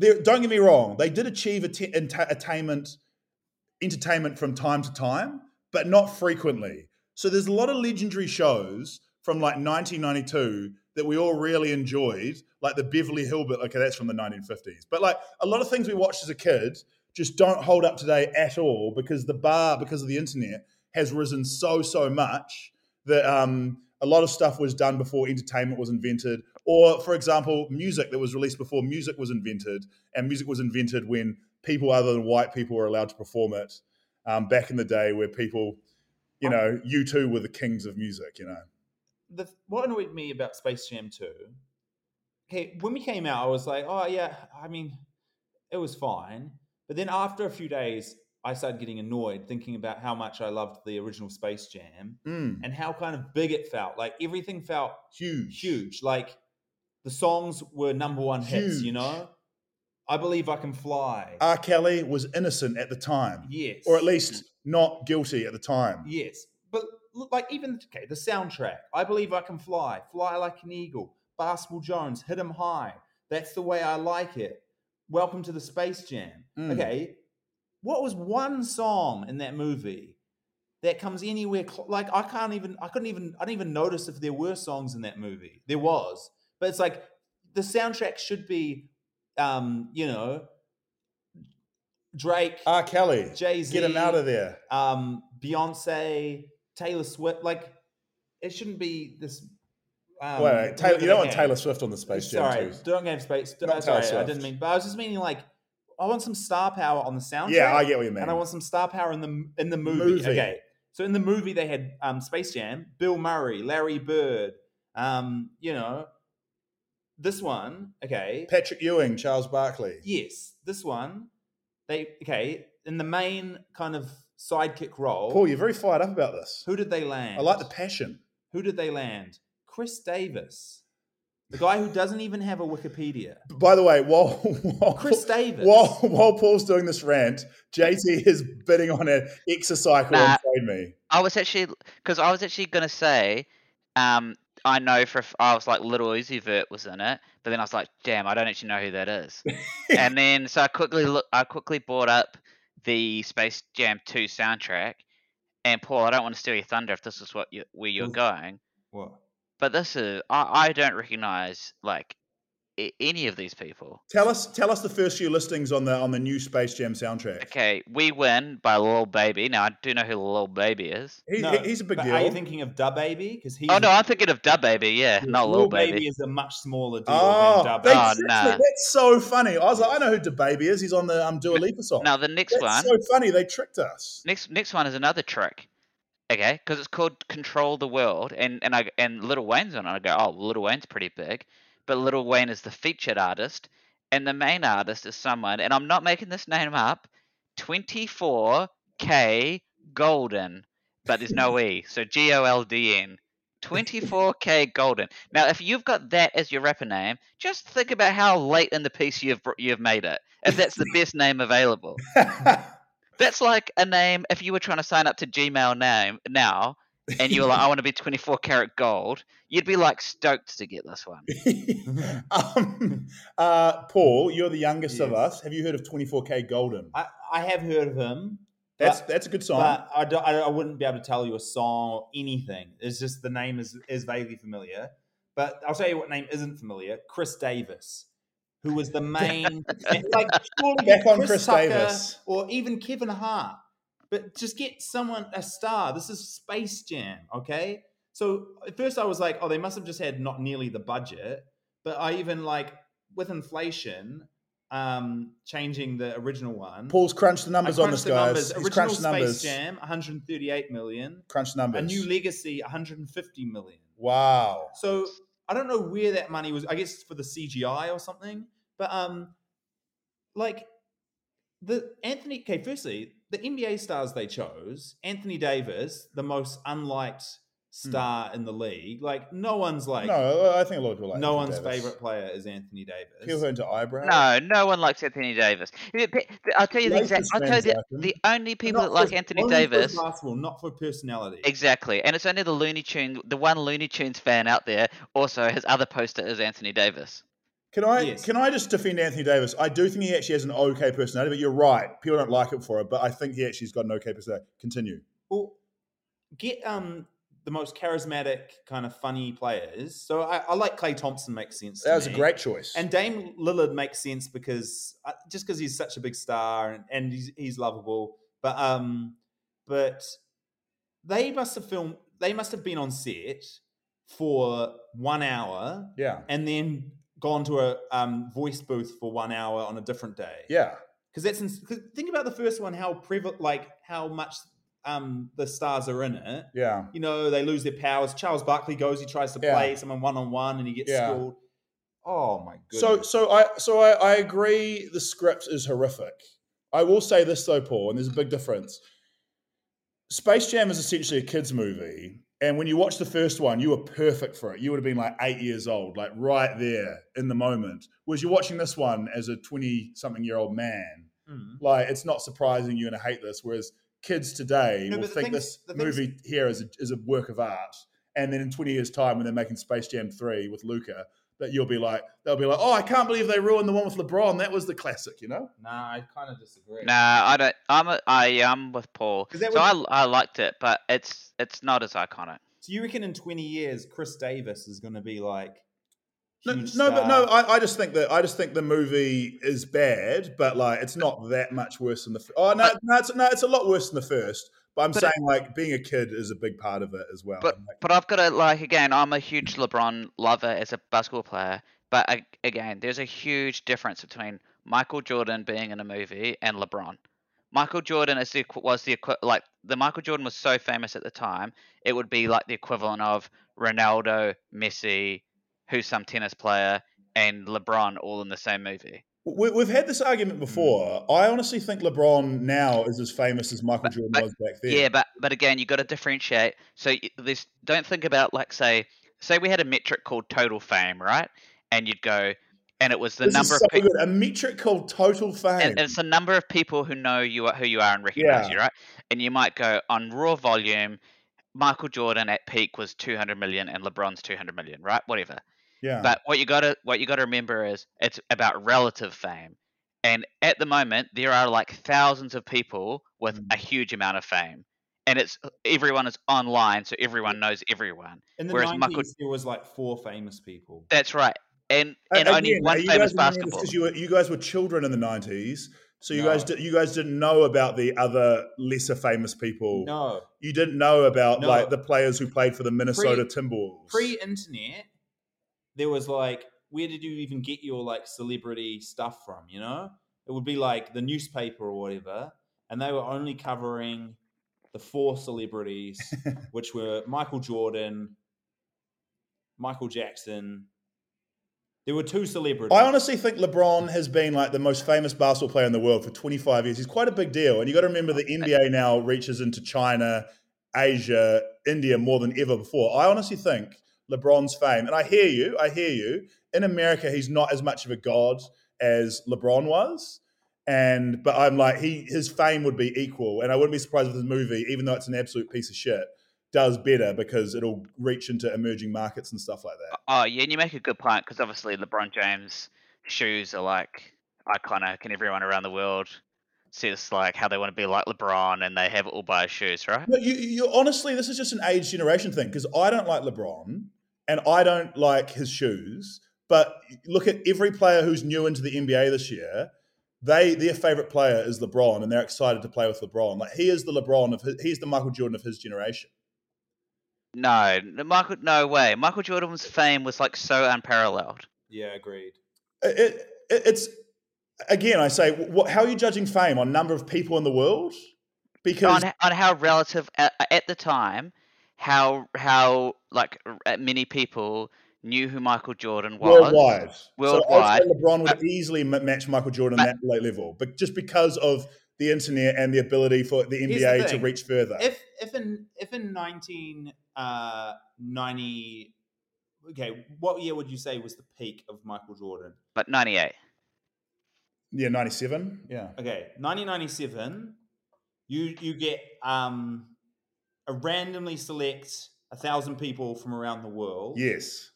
Don't get me wrong; they did achieve attainment, entertainment from time to time, but not frequently. So there's a lot of legendary shows from like 1992 that we all really enjoyed, like the Beverly Hillbillies. Okay, that's from the 1950s, but like a lot of things we watched as a kid just don't hold up today at all because the bar, because of the internet, has risen so so much that um, a lot of stuff was done before entertainment was invented. Or, for example, music that was released before music was invented, and music was invented when people other than white people were allowed to perform it. Um, back in the day, where people, you know, U2 were the kings of music. You know, the what annoyed me about Space Jam 2, okay, when we came out, I was like, oh yeah, I mean, it was fine. But then after a few days, I started getting annoyed thinking about how much I loved the original Space Jam mm, and how kind of big it felt. Like everything felt huge, huge. Like the songs were number one hits, you know? I believe I can fly. R. Kelly was innocent at the time, yes. or at least not guilty at the time. Yes. But like even okay, the soundtrack. I believe I can fly. Fly like an eagle. Basketball Jones, hit 'em high. That's the way I like it. Welcome to the Space Jam. Mm. Okay. What was one song in that movie that comes anywhere cl- like I can't even I couldn't even I didn't even notice if there were songs in that movie. There was. But it's like the soundtrack should be um, you know, Drake, R. Kelly, Jay-Z, get him out of there. um, Beyonce, Taylor Swift. Like, it shouldn't be this. Um, wait, wait, Taylor, you don't want. Taylor Swift on the Space Jam Sorry, too. don't give space. Not uh, sorry, Taylor I didn't mean. But I was just meaning like, I want some star power on the soundtrack. Yeah, I get what you mean. And I want some star power in the in the movie. Movie. Okay, so in the movie they had um, Space Jam, Bill Murray, Larry Bird. Um, you know, this one. Okay, Patrick Ewing, Charles Barkley. yes, this one. They okay in the main kind of sidekick role. Paul, you're very fired up about this. Who did they land? I like the passion. Who did they land? Khris Davis. The guy who doesn't even have a Wikipedia. By the way, while, while Khris Davis. while while Paul's doing this rant, JT is bidding on an exercycle Nah. and trade me. I was actually because I was actually gonna say, um, I know for I was like Little Uzi Vert was in it, but then I was like, damn, I don't actually know who that is. and then so I quickly look, I quickly brought up the Space Jam 2 soundtrack, and Paul, I don't want to steal your thunder if this is what you where you're Oof. going, What? but this is I, I don't recognize like any of these people. Tell us tell us the first few listings on the on the new Space Jam soundtrack. Okay, We Win by Lil Baby. Now I do know who Lil Baby is. He, No, he's a big but deal. Are you thinking of Da Baby? Because he's Oh no, I'm thinking of Dub Baby. Yeah, not Lil Baby. is a much smaller deal Oh, than Da Baby. Oh, tricked nah. that's so funny. I was like, I know who Da Baby is. He's on the um, Dua Lipa song. Now the next that's one. so funny. They tricked us. Next next one is another trick. Okay, because it's called Control the World, and and I and Little Wayne's on it. I go, oh, Little Wayne's pretty big, but Little Wayne is the featured artist, and the main artist is someone, and I'm not making this name up, 24K Golden, but there's no E, so G O L D N. 24K Golden. Now, if you've got that as your rapper name, just think about how late in the piece you've you've made it. If that's the best name available. That's like a name if you were trying to sign up to Gmail name now and you were like, I want to be 24 karat gold, you'd be like stoked to get this one. um, uh, Paul, you're the youngest of us. Have you heard of 24K Golden? I, I have heard of him, That's but- that's a good song. but I, don't- I, I wouldn't be able to tell you a song or anything. It's just the name is, is vaguely familiar. But I'll tell you what name isn't familiar Chris Davis, who was the main. like, surely Back on Chris Tucker Davis. Or even Kevin Hart. But just get someone, a star. This is Space Jam, okay? So at first I was like, oh, they must have just had not nearly the budget. But I even like, with inflation, um, changing the original one. Paul's crunched the numbers I on this, the guys. numbers. He's Original crunched the Space numbers. Jam, 138 million. Crunched the numbers. A new legacy, 150 million. wow. So I don't know where that money was. I guess for the CGI or something. But um, like the Anthony. Okay, firstly, the NBA stars they chose, Anthony Davis, the most unliked star hmm. in the league. Like no one's like no, I think a lot of people like no Anthony one's Davis. favorite player is Anthony Davis. Peel her into eyebrow. No, no one likes Anthony Davis. I'll tell you the exact. I'll tell you the, the only people Not that like for- Anthony only for Davis. basketball, not for personality. Exactly, and it's only the Looney Tune, the one Looney Tunes fan out there. Also, his other poster is Anthony Davis. Can I Yes. can I just defend Anthony Davis? I do think he actually has an okay personality, but you're right. People don't like it for it, but I think he actually's got an okay personality. Continue. Well, get um the most charismatic kind of funny players. So I, I like Klay Thompson makes sense. That was a great choice. And Dame Lillard makes sense because uh, just because he's such a big star and, and he's, he's lovable. But um, but they must have filmed. They must have been on set for one hour yeah, and then gone to a um, voice booth for one hour on a different day. yeah, because that's ins- 'cause think about the first one. How prevalent, like how much um the stars are in it. yeah. You know, they lose their powers. Charles Barkley goes, he tries to Yeah. play someone one on one, and he gets Yeah. schooled. Oh my So so I so I, I agree the script is horrific. I will say this though, Paul, and there's a big difference. Space Jam is essentially a kids movie, and when you watch the first one, you were perfect for it. You would have been like eight years old, like right there in the moment. Whereas you're watching this one as a twenty-something-year-old man, Mm. like it's not surprising you're going to hate this. Whereas kids today No, will think things- this the things- movie here is a, is a work of art, and then in 20 years' time, when they're making Space Jam 3 with Luka, that you'll be like, they'll be like, oh, I can't believe they ruined the one with LeBron. That was the classic, you know? Nah, I kind of disagree. Nah, I don't. I'm a, I am with Paul. 'Cause that So was- I I liked it, but it's it's not as iconic. So you reckon in twenty years, Chris Davis is going to be like? No, no, but no. I, I just think that I just think the movie is bad, but like it's not that much worse than the. f- Oh no, no, it's, no, it's a lot worse than the first. But I'm But- saying like being a kid is a big part of it as well. But Like, but I've got to like again. I'm a huge LeBron lover as a basketball player. But a- again, there's a huge difference between Michael Jordan being in a movie and LeBron. Michael Jordan is the was the like the Michael Jordan was so famous at the time. It would be like the equivalent of Ronaldo, Messi, who's some tennis player, and LeBron all in the same movie. We, we've had this argument before. Hmm. I honestly think LeBron now is as famous as Michael Jordan but- was back then. Yeah, but but again, you've got to differentiate. So this don't think about like say say we had a metric called total fame, right? And you'd go, and it was the this number is of people. good. A metric called total fame. and it's the number of people who know you are, who you are and recognize Yeah. you, right? And you might go on raw volume. Michael Jordan at peak was 200 million, and LeBron's 200 million, right? Whatever. Yeah. But what you gotta what you gotta remember is it's about relative fame, and at the moment there are like thousands of people with Mm. a huge amount of fame, and it's everyone is online, so everyone knows everyone. In the Whereas 90s, Michael- there was like four famous people. That's right, and and only again, one famous guys remembering this basketball. 'cause you were, you guys were children in the nineties, so you No. guys did, you guys didn't know about the other lesser famous people. No, You didn't know about No. like the players who played for the Minnesota Timberwolves. pre-internet, there was like, where did you even get your like celebrity stuff from? You know, it would be like the newspaper or whatever, and they were only covering the four celebrities, which were Michael Jordan, Michael Jackson. There were two celebrities. I honestly think LeBron has been like the most famous basketball player in the world for 25 years. He's quite a big deal. And you got to remember the NBA now reaches into China, Asia, India more than ever before. I honestly think LeBron's fame, and I hear you, I hear you. In America, he's not as much of a god as LeBron was. And but I'm like he his fame would be equal, and I wouldn't be surprised if this movie, even though it's an absolute piece of shit, does better because it'll reach into emerging markets and stuff like that. Oh yeah, and you make a good point because obviously LeBron James shoes are like iconic, and everyone around the world says like how they want to be like LeBron, and they have all buy his shoes, right? No, you, you honestly, this is just an age generation thing because I don't like LeBron and I don't like his shoes. But look at every player who's new into the NBA this year. They their favorite player is LeBron, and they're excited to play with LeBron. Like he is the LeBron of his, he's the Michael Jordan of his generation. No, no, Michael, no way. Michael Jordan's fame was like so unparalleled. yeah, agreed. It, it, it's again, I say, what, how are you judging fame on number of people in the world? Because on, on how relative at, at the time, how how like uh, many people knew who Michael Jordan was. worldwide. So Worldwide. I'd LeBron would easily match Michael Jordan But- at that late level, but just because of the internet and the ability for the Here's the NBA to reach further. If if in if in nineteen uh, ninety, okay, what year would you say was the peak of Michael Jordan? But ninety eight. yeah, ninety-seven. Yeah, Okay, nineteen ninety seven. You you get um, a randomly select a thousand people from around the world. yes.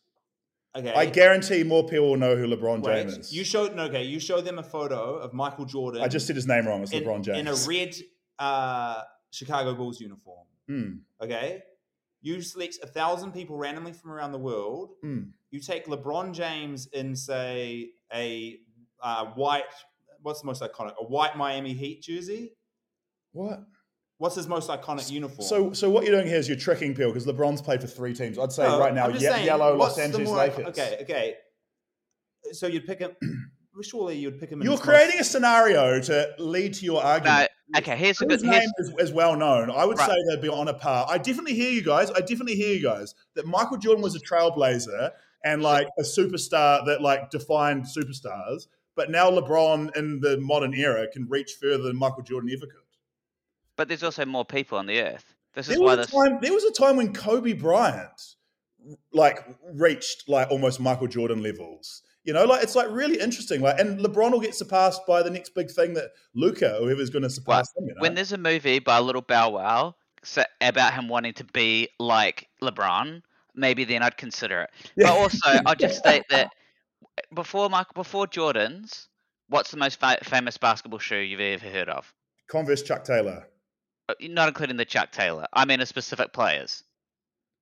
Okay. I guarantee more people will know who LeBron Wait, James is. you showed no, okay. You show them a photo of Michael Jordan. I just said his name wrong. It's in, LeBron James. in a red uh, Chicago Bulls uniform. Hmm, Okay. You select a thousand people randomly from around the world. hmm. You take LeBron James in, say, a uh, white. What's the most iconic? A white Miami Heat jersey. What? What's his most iconic uniform? So, so what you're doing here is you're tricking people because LeBron's played for three teams. I'd say No, right now, ye- saying, yellow Los Angeles more- Lakers. Okay, okay. So you'd pick him. surely you'd pick him. in You're his most- creating a scenario to lead to your argument. No, okay. Here's a good. His Here's, name is, is well known. I would Right. say they'd be on a par. I definitely hear you guys. I definitely hear you guys that Michael Jordan was a trailblazer and like a superstar that like defined superstars. But now LeBron in the modern era can reach further than Michael Jordan ever could. But there's also more people on the earth. This is There why was, a this. time, there was a time when Kobe Bryant like reached like almost Michael Jordan levels. You know, like it's like really interesting. Like, and LeBron will get surpassed by the next big thing that Luka whoever's going to surpass him. You know? When there's a movie by Little Bow Wow about him wanting to be like LeBron, maybe then I'd consider it. But also, I'll just state that before Michael, before Jordan's, what's the most fa- famous basketball shoe you've ever heard of? Converse Chuck Taylor. Uh, Not including the Chuck Taylor. I mean, a specific players.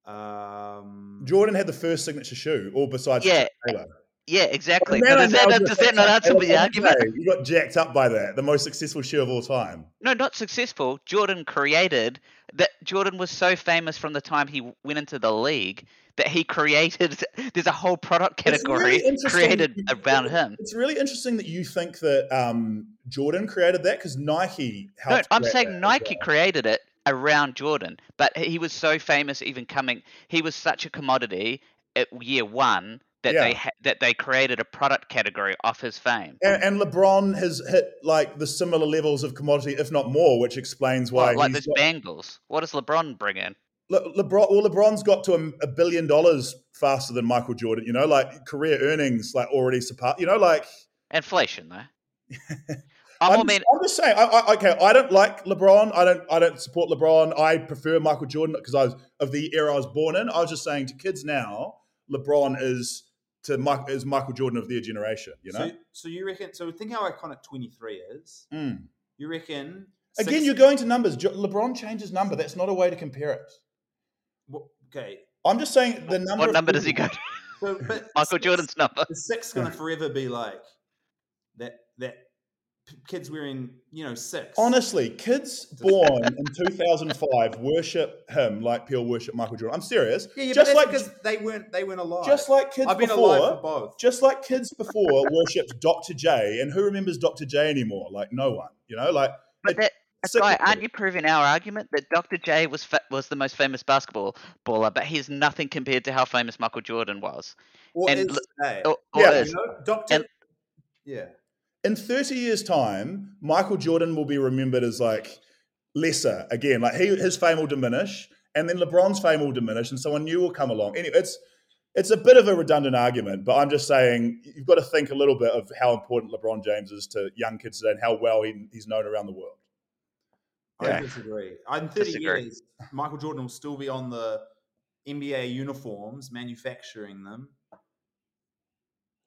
Um, Jordan had the first signature shoe, all besides Yeah, Chuck Taylor. Yeah, exactly. Man, But I does that, does that not answer the argument? You got jacked up by that. The most successful shoe of all time. No, not successful. Jordan created that. Jordan was so famous from the time he went into the league that he created. There's a whole product category really created around him. It's really interesting that you think that um, Jordan created that because Nike No. I'm saying Nike well. created it around Jordan, but he was so famous, even coming. He was such a commodity at year one that they ha- that they created a product category off his fame. And, and LeBron has hit like the similar levels of commodity, if not more, which explains why like those got- Bengals. What does LeBron bring in? Le- LeBron, well, LeBron's got to a, a billion dollars faster than Michael Jordan. You know, like career earnings, like already surpassed. You know, like Inflation, though. I'm, I just, mean, I'm just saying. I, I, okay, I don't like LeBron. I don't. I don't support LeBron. I prefer Michael Jordan because I was of the era I was born in. I was just saying to kids now, LeBron is to Mike is Michael Jordan of their generation. You know. So, so you reckon? So think how iconic 23 is. Mm. You reckon? Again, six- you're going to numbers. LeBron changes number. That's not a way to compare it. Wha- Okay. I'm just saying the number. what of number does he people- go to? So, but Michael six- Jordan's number. The six going to forever be like that. That p- kids wearing, you know, six. Honestly, kids born in 2005 worship him like people worship Michael Jordan. I'm serious. Yeah, yeah just like because they weren't. They weren't alive. just like kids I've been before, alive for both. just like kids before worshipped Dr. J, and who remembers Dr. J anymore? Like no one. You know, like But it- that, so- Guy, aren't you proving our argument that Dr. J was fa- was the most famous basketball baller, but he's nothing compared to how famous Michael Jordan was? Or and is. Or, or Yeah, is. you know, Doctor. and- yeah. In 30 years' time, Michael Jordan will be remembered as like lesser again. Like he, his fame will diminish, and then LeBron's fame will diminish, and someone new will come along. Anyway, it's it's a bit of a redundant argument, but I'm just saying you've got to think a little bit of how important LeBron James is to young kids today and how well he, he's known around the world. I Yeah. disagree. In 30 Disagree. years, Michael Jordan will still be on the NBA uniforms, manufacturing them.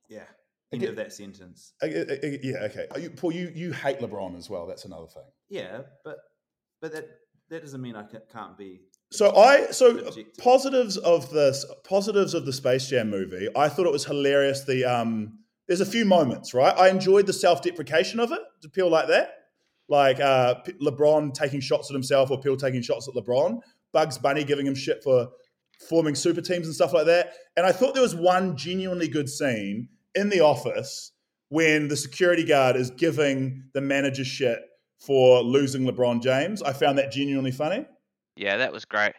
Yeah. End of that sentence. Uh, uh, Yeah, okay. Uh, you- Paul, you you hate LeBron as well. That's another thing. Yeah, but but that that doesn't mean I can't be. So I so Subjective. positives of this positives of the Space Jam movie. I thought it was hilarious. The um, there's a few moments, right? I enjoyed the self deprecation of it. To feel like that, like uh, LeBron taking shots at himself or Peel taking shots at LeBron. Bugs Bunny giving him shit for forming super teams and stuff like that. And I thought there was one genuinely good scene in the office when the security guard is giving the manager shit for losing LeBron James. I found that genuinely funny. Yeah, that was great.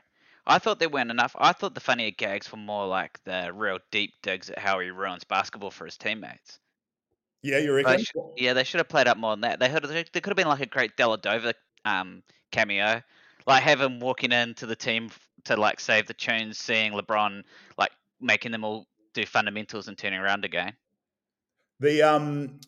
I thought there weren't enough. I thought the funnier gags were more like the real deep digs at how he ruins basketball for his teammates. Yeah, you They reckon? sh- yeah, they should have played up more than that. They could there could have been like a great Dellavedova um, cameo, like have him walking into the team to like save the tunes, seeing LeBron like making them all do fundamentals and turning around again. The um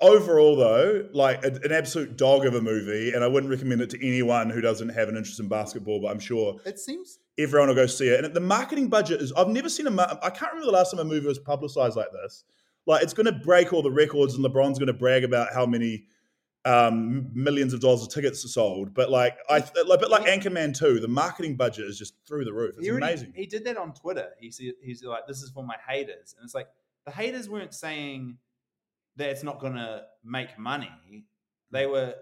overall though, like a- an absolute dog of a movie, and I wouldn't recommend it to anyone who doesn't have an interest in basketball. But I'm sure It seems everyone will go see it. And the marketing budget is I've never seen a ma- I can't remember the last time a movie was publicized like this. Like it's going to break all the records, and LeBron's going to brag about how many um, millions of dollars of tickets are sold. But like I, a bit like Anchorman two, the marketing budget is just through the roof. It's he already- amazing. He did that on Twitter. He said he's like, "This is for my haters," and it's like the haters weren't saying that it's not going to make money. Hmm. They were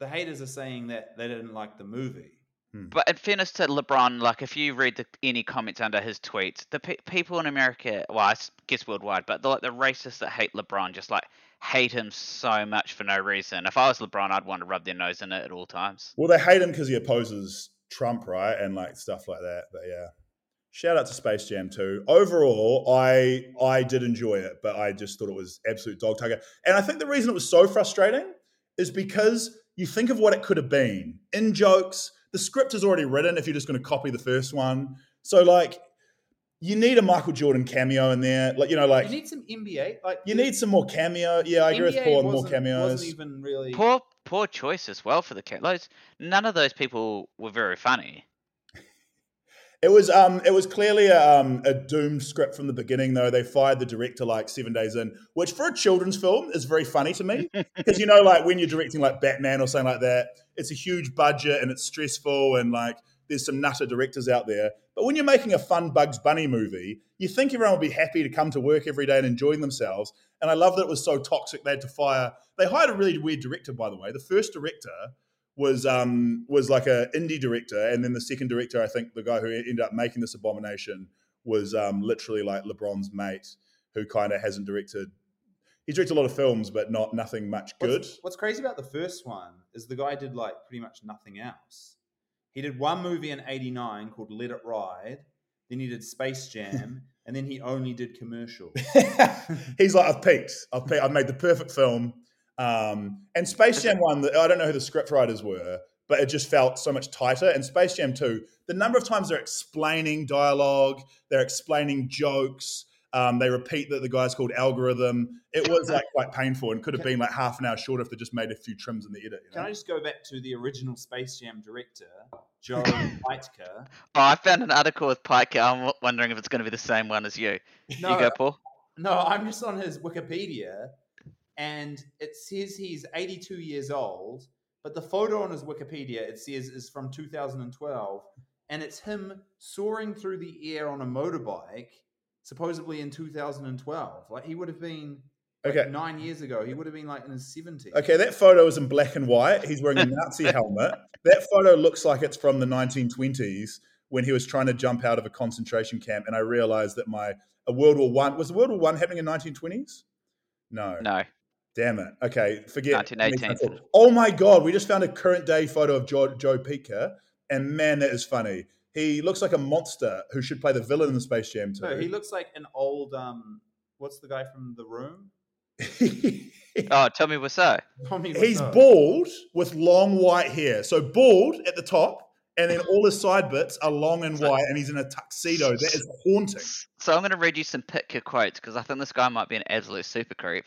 the haters are saying that they didn't like the movie. Hmm. But in fairness to LeBron, like if you read the, any comments under his tweets, the pe- people in America, well, I guess worldwide, but the, like the racists that hate LeBron just like hate him so much for no reason. If I was LeBron, I'd want to rub their nose in it at all times. Well, they hate him because he opposes Trump, right, and like stuff like that. But yeah, shout out to Space Jam 2. Overall, I I did enjoy it, but I just thought it was absolute dog tiger. And I think the reason it was so frustrating is because you think of what it could have been in jokes. The script is already written. If you're just going to copy the first one, so like you need a Michael Jordan cameo in there, like you know, like you need some NBA. Like you need some more cameo. Yeah, I agree with NBA Paul. on More cameos. Wasn't even really. Poor, poor choice as well for the cat. Those none of those people were very funny. It was um it was clearly a, um, a doomed script from the beginning though. They fired the director like seven days in, which for a children's film is very funny to me because you know like when you're directing like Batman or something like that, it's a huge budget and it's stressful and like there's some nutter directors out there. But when you're making a fun Bugs Bunny movie, you think everyone will be happy to come to work every day and enjoying themselves. And I love that it was so toxic they had to fire. They hired a really weird director, by the way. The first director was um was like a indie director, and then the second director, I think the guy who ended up making this abomination was um literally like LeBron's mate, who kind of hasn't directed. He's directed a lot of films, but not nothing much good. What's, what's crazy about the first one is the guy did like pretty much nothing else. He did one movie in '89 called Let It Ride. Then he did Space Jam, and then he only did commercials. He's like, I've peaked. I've peaked. I've made the perfect film. Um, and Space Jam one. I don't know who the script writers were, but it just felt so much tighter. And Space Jam 2, the number of times they're explaining dialogue, they're explaining jokes, um, they repeat that the guy's called Al-G Rhythm. It was like quite painful and could have been like half an hour shorter if they just made a few trims in the edit. You Can? I just go back to the original Space Jam director, Joe Pytka? Oh, I found an article with Pike. I'm wondering if it's going to be the same one as you. No, you go, Paul. No, I'm just on his Wikipedia, and it says he's 82 years old. But the photo on his Wikipedia it says is from 2012, and it's him soaring through the air on a motorbike, supposedly in 2012. Like he would have been like, Okay. nine years ago. He would have been like in his 70s. Okay, that photo is in black and white. He's wearing a Nazi helmet. That photo looks like it's from the 1920s when he was trying to jump out of a concentration camp. And I realized that my a World War One was the World War One happening in 1920s? No. No. Damn it. Okay, forget. 1918. Oh my god, we just found a current day photo of Joe, Joe Pytka, and man, that is funny. He looks like a monster who should play the villain in the Space Jam too. No, he looks like an old um. What's the guy from The Room? Oh, tell me what's that. He's bald with long white hair. So bald at the top, and then all his side bits are long and white, and he's in a tuxedo. That is haunting. So I'm going to read you some Pytka quotes because I think this guy might be an absolute super creep.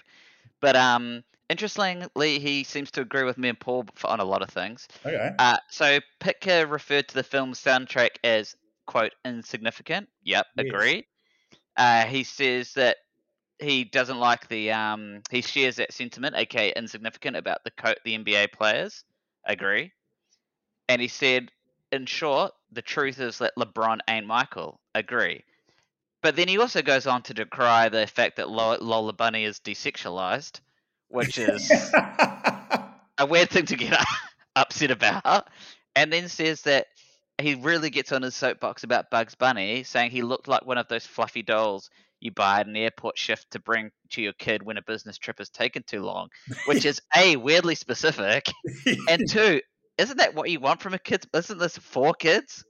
But um, interestingly, he seems to agree with me and Paul on a lot of things. Okay. Uh, so Pytka referred to the film's soundtrack as quote insignificant. Yep, Yes. agree. Uh, he says that he doesn't like the um he shares that sentiment, aka insignificant, about the co- the NBA players. Agree. And he said, in short, the truth is that LeBron ain't Michael. Agree. But then he also goes on to decry the fact that Lo- Lola Bunny is desexualized, which is a weird thing to get upset about, and then says that he really gets on his soapbox about Bugs Bunny, saying he looked like one of those fluffy dolls you buy at an airport shift to bring to your kid when a business trip has taken too long, which is a weirdly specific, and two, isn't that what you want from a kid? Isn't this for kids?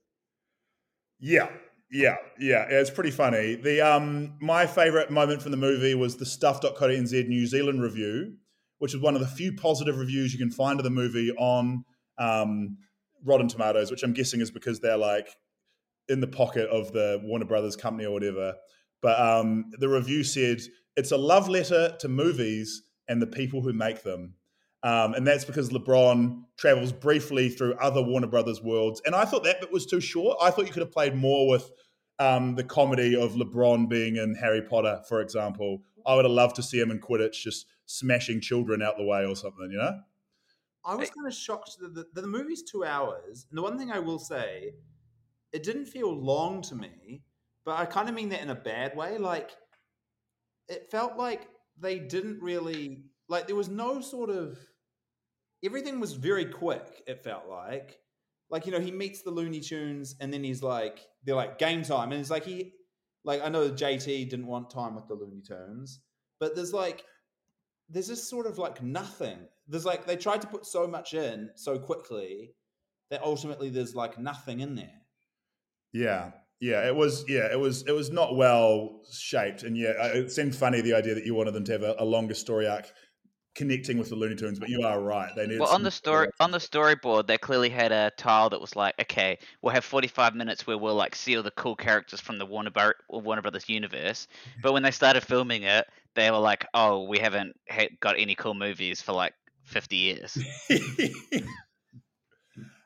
Yeah, yeah, yeah. It's pretty funny. The um, my favorite moment from the movie was the Stuff.co.nz New Zealand review, which is one of the few positive reviews you can find of the movie on um, Rotten Tomatoes, which I'm guessing is because they're like in the pocket of the Warner Brothers company or whatever. But um, the review said it's a love letter to movies and the people who make them. Um, and that's because LeBron travels briefly through other Warner Brothers worlds. And I thought that bit was too short. I thought you could have played more with um, the comedy of LeBron being in Harry Potter, for example. I would have loved to see him in Quidditch just smashing children out the way or something, you know? I was kind of shocked that the, that the movie's two hours. And the one thing I will say, it didn't feel long to me, but I kind of mean that in a bad way. Like, it felt like they didn't really, like, there was no sort of, everything was very quick, it felt like. Like, you know, he meets the Looney Tunes and then he's like, they're like, game time. And it's like, he, like, I know JT didn't want time with the Looney Tunes, but there's like, there's just sort of like nothing. There's like they tried to put so much in so quickly that ultimately there's like nothing in there. Yeah. Yeah, it was. Yeah, it was. It was not well shaped, and yeah, it seemed funny the idea that you wanted them to have a, a longer story arc connecting with the Looney Tunes. But you are right; they needed. Well, on the story on the storyboard, they clearly had a tile that was like, okay, we'll have forty five minutes where we'll like see all the cool characters from the Warner Bar- Warner Brothers universe. But when they started filming it, they were like, oh, we haven't ha- got any cool movies for like fifty years.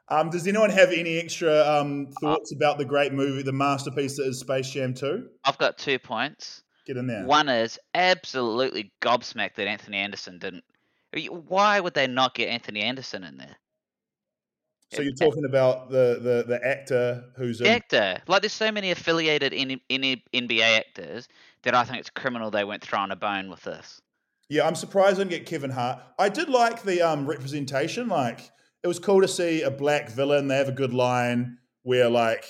um, does anyone have any extra um, thoughts about the great movie, the masterpiece that is Space Jam Two? I've got two points. Get in there. One is absolutely gobsmacked that Anthony Anderson didn't. Why would they not get Anthony Anderson in there? So you're talking about the the, the actor who's in. actor. Like, there's so many affiliated N- N- NBA actors that I think it's criminal they weren't throwing a bone with this. Yeah, I'm surprised I didn't get Kevin Hart. I did like the um, representation. Like, it was cool to see a black villain. They have a good line where like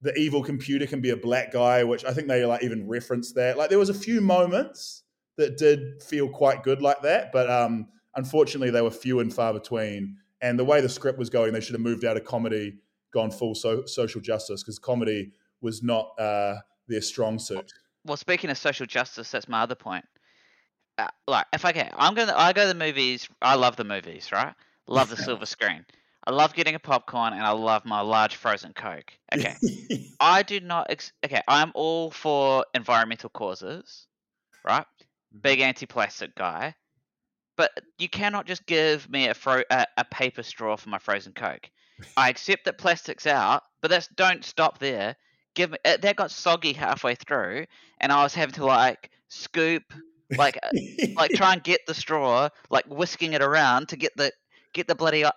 the evil computer can be a black guy, which I think they like even referenced that. Like, there was a few moments that did feel quite good like that, but um, unfortunately, they were few and far between. And the way the script was going, they should have moved out of comedy, gone full so- social justice because comedy was not uh, their strong suit. Well, speaking of social justice, that's my other point. Uh, like, if I can, I'm gonna, I go to the movies. I love the movies, right? Love the silver screen. I love getting a popcorn, and I love my large frozen Coke. Okay. I do not. Ex- okay, I'm all for environmental causes, right? Mm-hmm. Big anti-plastic guy, but you cannot just give me a fro- a, a paper straw for my frozen Coke. I accept that plastic's out, but that's don't stop there. Give me uh, that got soggy halfway through, and I was having to like scoop, like uh, like try and get the straw, like whisking it around to get the get the bloody i-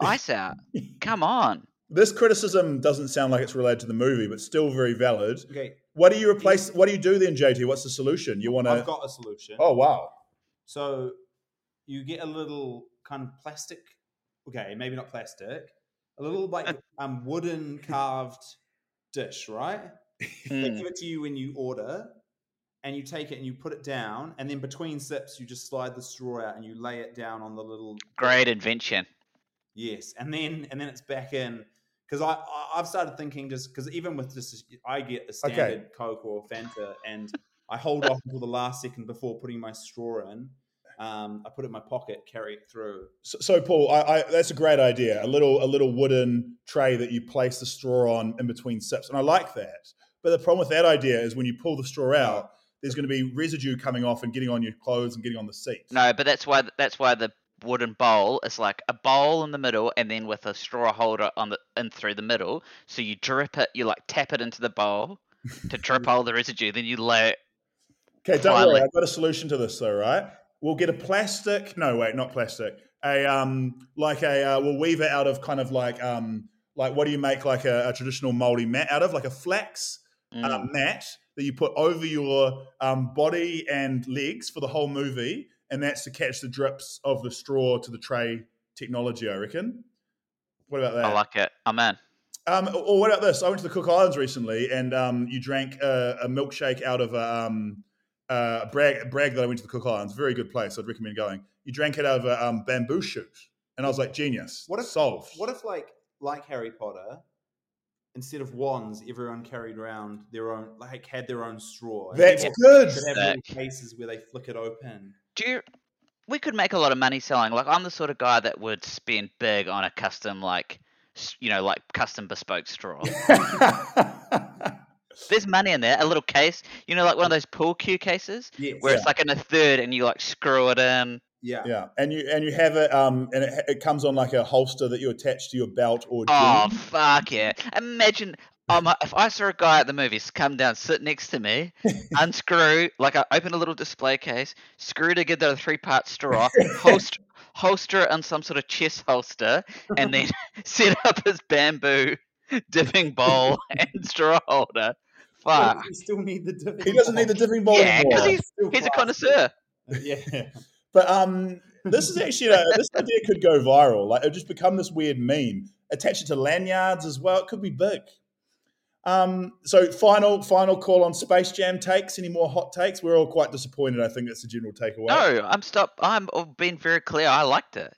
ice out. Come on. this criticism doesn't sound like it's related to the movie, but still very valid. Okay, What do you replace? What do you do then, JT? What's the solution? You want to? I've got a solution. Oh wow! So you get a little kind of plastic, okay, maybe not plastic, a little like um wooden carved dish, right? They Mm. give it to you when you order, and you take it and you put it down, and then between sips you just slide the straw out and you lay it down on the little Great invention. Yes, and then and then it's back in because I, I I've started thinking just because even with just I get the Okay. standard Coke or Fanta and I hold off until the last second before putting my straw in. Um, I put it in my pocket, carry it through. So, so Paul, I, I, that's a great idea. A little, a little wooden tray that you place the straw on in between sips, and I like that. But the problem with that idea is when you pull the straw out, there's going to be residue coming off and getting on your clothes and getting on the seat. No, but that's why that's why the wooden bowl is like a bowl in the middle, and then with a straw holder on the in through the middle. So you drip it, you like tap it into the bowl to drip all the residue. Then you lay it. Okay, don't Finally. worry. I've got a solution to this, though. Right? We'll get a plastic. No, wait, not plastic. A um, like a uh, we'll weave it out of kind of like um, like what do you make like a, a traditional Maori mat out of? Like a flax Mm. uh, mat that you put over your um, body and legs for the whole movie, and that's to catch the drips of the straw to the tray technology. I reckon. What about that? I like it. I'm in. Um, or what about this? I went to the Cook Islands recently, and um, you drank a, a milkshake out of a um, uh, brag, brag that I went to the Cook Islands. Very good place. I'd recommend going. You drank it out of a um, bamboo shoot, and I was like, genius. What if solved? What if like like Harry Potter, instead of wands, everyone carried around their own like had their own straw. That's good. Could have little cases where they flick it open. Do you? We could make a lot of money selling. Like I'm the sort of guy that would spend big on a custom, like you know, like custom bespoke straw. There's money in there. A little case, you know, like one of those pool cue cases Yes. where it's like in a third, and you like screw it in. yeah. yeah, and you and you have it, um, and it, it comes on like a holster that you attach to your belt or jean. Oh fuck yeah! Imagine um, if I saw a guy at the movies come down, sit next to me, unscrew, like I open a little display case, screw together a three-part straw, holster, holster it in some sort of chest holster, and then set up his bamboo dipping bowl and straw holder. Fuck. You still need the dipping He doesn't need the dipping bowl Yeah, 'cause anymore. he's Still he's a connoisseur. Yeah. But um, this is actually a, this idea could go viral. Like it just become this weird meme. Attach it to lanyards as well. It could be big. Um, so final final call on Space Jam takes. Any more hot takes? We're all quite disappointed. I think that's the general takeaway. No, I'm stop. I'm I've been very clear. I liked it.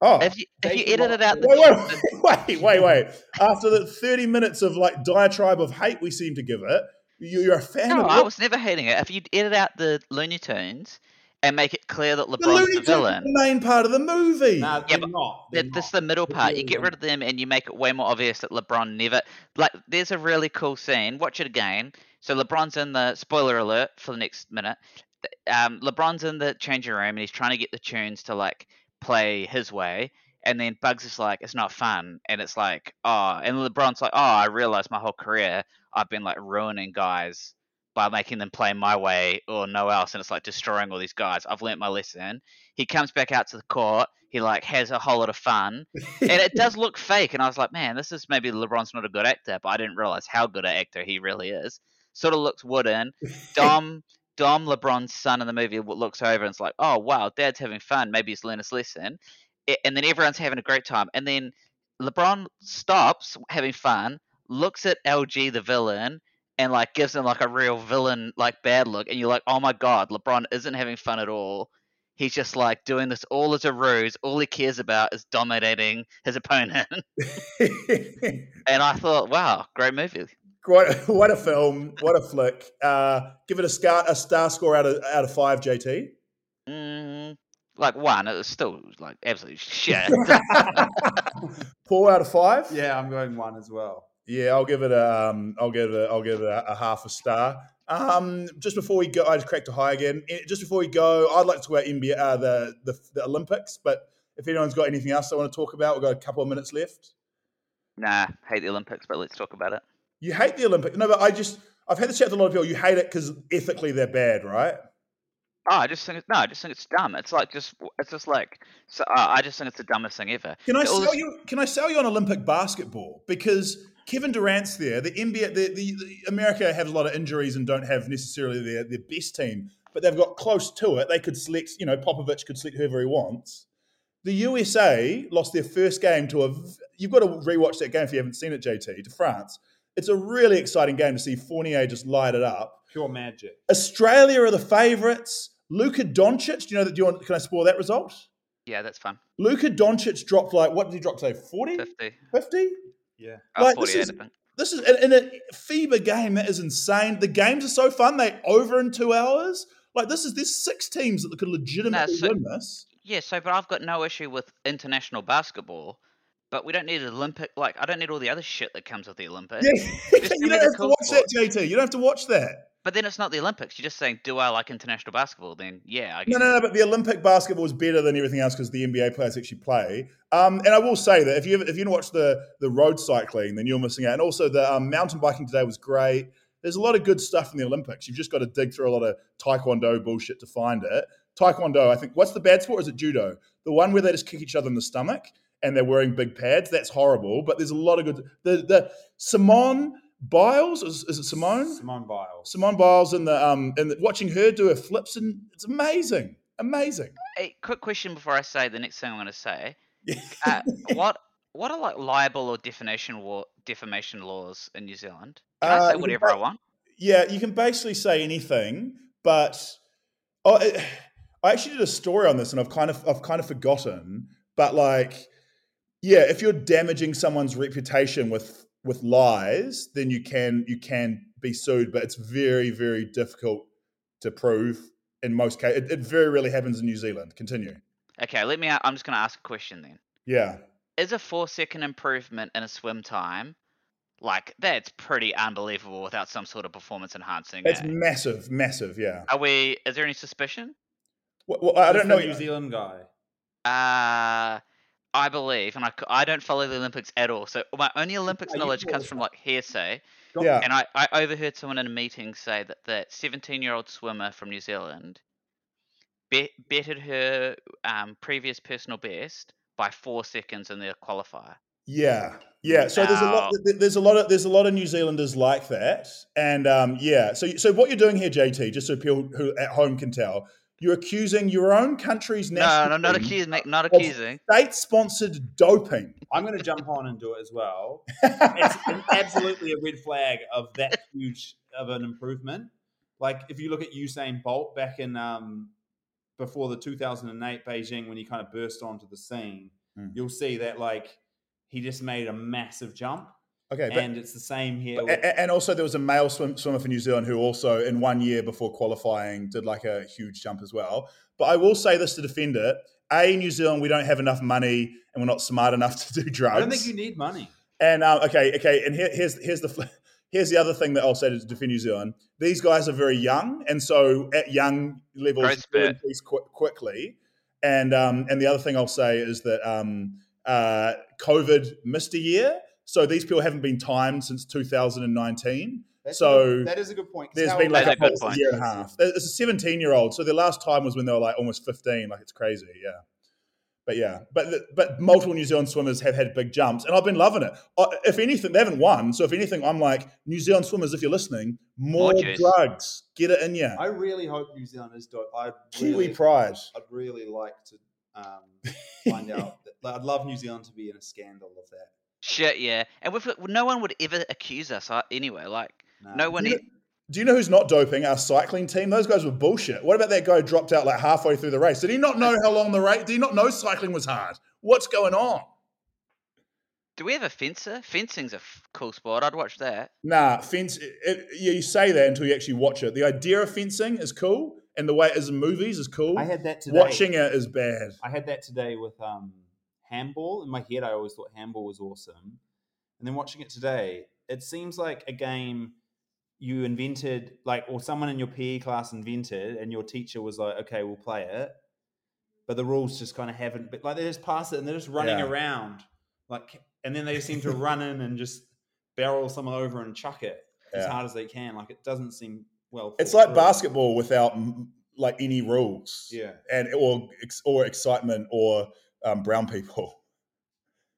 Oh, If you if you edited out the wait, wait, wait, wait, wait. After the thirty minutes of like diatribe of hate we seem to give it, you, you're a fan of it. No, I was never hating it. If you edit out the Looney Tunes and make it clear that the LeBron's Looney the Tunes is villain, the main part of the movie. Nah, Yeah, they're but not. They're that, this is not. the middle part. You get rid of them and you make it way more obvious that LeBron never like. There's a really cool scene. Watch it again. So LeBron's in the spoiler alert for the next minute. Um, LeBron's in the changing room and he's trying to get the tunes to like play his way. And then Bugs is like, it's not fun. And it's like, oh, and LeBron's like, oh, I realized my whole career I've been like ruining guys by making them play my way or no else. And it's like destroying all these guys. I've learnt my lesson. He comes back out to the court. He like has a whole lot of fun. and it does look fake. And I was like, man, this is maybe LeBron's not a good actor, but I didn't realize how good an actor he really is. Sort of looks wooden. Dom, Dom, LeBron's son in the movie looks over and it's like, oh wow, Dad's having fun. Maybe he's learned his lesson. And then everyone's having a great time. And then LeBron stops having fun, looks at Al-G the villain, and like gives him like a real villain like bad look. And you're like, oh my god, LeBron isn't having fun at all. He's just like doing this all as a ruse. All he cares about is dominating his opponent. and I thought, wow, great movie. What, what a film! What a flick! Uh, give it a star a star score out of out of five, JT. Mm, Like one, it was still like absolutely shit. Four out of five. Yeah, I'm going one as well. Yeah, I'll give it a. Um, I'll give it. A, I'll give it a, a half a star. Um, just before we go, I just cracked a high again. Just before we go, I'd like to talk about NBA, uh, the, the the Olympics. But if anyone's got anything else they want to talk about, we've got a couple of minutes left. nah, hate the Olympics, but let's talk about it. You hate the Olympics? No, but I just I've had this chat with a lot of people. You hate it because ethically they're bad, right? Oh, I just think it's no, I just think it's dumb. It's like just it's just like so, uh, I just think it's the dumbest thing ever. Can I sell you? Can I sell you on Olympic basketball because Kevin Durant's there. The NBA, the, the, the America has a lot of injuries and don't have necessarily their their best team, but they've got close to it. They could select, you know, Popovich could select whoever he wants. The USA lost their first game to a. v- You've got to rewatch that game if you haven't seen it, JT, to France. It's a really exciting game to see Fournier just light it up. Pure magic. Australia are the favourites. Luka Doncic, do you know that? Do you want? Can I spoil that result? yeah, that's fun. Luka Doncic dropped like what did he drop today? 40? Fifty, 50? Yeah. Like, this is-. This is in, in a FIBA game. That is insane. The games are so fun. They over in two hours. Like this is there's six teams that could legitimately so- win this. Yeah, so but I've got no issue with international basketball, but we don't need an Olympic. Like I don't need all the other shit that comes with the Olympics. Yeah, you don't have to watch that, JT. You don't have to watch that. But then it's not the Olympics. You're just saying, do I like international basketball? Then yeah, I No, guess. no, no. But the Olympic basketball is better than everything else because the NBA players actually play. Um, and I will say that if you if you watch the the road cycling, then you're missing out. And also the um, mountain biking today was great. There's a lot of good stuff in the Olympics. You've just got to dig through a lot of taekwondo bullshit to find it. Taekwondo, I think. What's the bad sport? Is it judo? The one where they just kick each other in the stomach and they're wearing big pads. That's horrible. But there's a lot of good. The the Simone Biles is, is it Simone? Simone Biles. Simone Biles and the um and the, watching her do her flips and it's amazing, amazing. Hey, quick question before I say the next thing I'm going to say. Uh, what what are like libel or defamation war defamation laws in New Zealand? Can I Uh, say you whatever I want? yeah, you can basically say anything, but oh, it, I actually did a story on this and I've kind of I've kind of forgotten. But like, yeah, if you're damaging someone's reputation with with lies, then you can you can be sued. But it's very very difficult to prove in most cases. It, it very rarely happens in New Zealand. Continue. Okay, let me. I'm just going to ask a question then. Yeah. Is a four second improvement in a swim time like that's pretty unbelievable without some sort of performance enhancing? It's eh? massive, massive. Yeah. Are we? Is there any suspicion? Well, well, I Who's don't know. New Zealand guy. Uh I believe, and I don't follow the Olympics at all. So my only Olympics you knowledge comes from like hearsay. Yeah. And I, I overheard someone in a meeting say that that 17 year old swimmer from New Zealand bet, bettered her um, previous personal best by four seconds in their qualifier. Yeah, yeah. So there's a lot. There's a lot of there's a lot of New Zealanders like that, and um, yeah. So so what you're doing here, JT, just so people who at home can tell, you're accusing your own country's No, national no, not accusing, not accusing. state-sponsored doping. I'm going to jump on and do it as well. It's an- absolutely a red flag of that huge of an improvement. Like if you look at Usain Bolt back in um, before the 2008 Beijing when he kind of burst onto the scene, Hmm. you'll see that like he just made a massive jump, okay, but, and it's the same here. but- with- and also there was a male swim, swimmer for New Zealand who also in one year before qualifying did like a huge jump as well. But I will say this to defend it: a New Zealand, we don't have enough money and we're not smart enough to do drugs. I don't think you need money. And um, okay, okay, and here, here's here's the here's the other thing that I'll say to defend New Zealand. These guys are very young, and so at young levels, they spurt. increase qu- quickly. And um, and the other thing I'll say is that um, uh, COVID missed a year, so these people haven't been timed since 2019. That's So, a that is a good point. There's been like a, a is good whole point. year and a half. It's a 17 year old, so their last time was when they were like almost 15. Like it's crazy, yeah. But yeah, but but multiple New Zealand swimmers have had big jumps, and I've been loving it. If anything, they haven't won. So if anything, I'm like New Zealand swimmers. If you're listening, more, More drugs, get it in you. I really hope New Zealand is dope. I Kiwi really, pride. I'd really like to um, find out. That, I'd love New Zealand to be in a scandal of that. Shit, yeah. And with no one would ever accuse us uh, anyway. Like, Nah. no one. Do you, E- know, do you know who's not doping? Our cycling team. Those guys were bullshit. What about that guy who dropped out like halfway through the race? Did he not know how long the race? Did he not know cycling was hard? What's going on? do we have a fencer? Fencing's a f- cool sport. I'd watch that. Nah, fence. It, it, yeah, you say that until you actually watch it. The idea of fencing is cool. and the way it is in movies is cool. I had that today. Watching it is bad. I had that today with um, handball. In my head, I always thought handball was awesome, and then watching it today, it seems like a game you invented, like, or someone in your PE class invented, and your teacher was like, "Okay, we'll play it," but the rules just kind of haven't. But like, they just pass it and they're just running Yeah. around, like, and then they seem to run in and just barrel someone over and chuck it as hard as they can. Like, it doesn't seem well. It's like through. basketball without like any rules. Yeah. and or or excitement or um, brown people.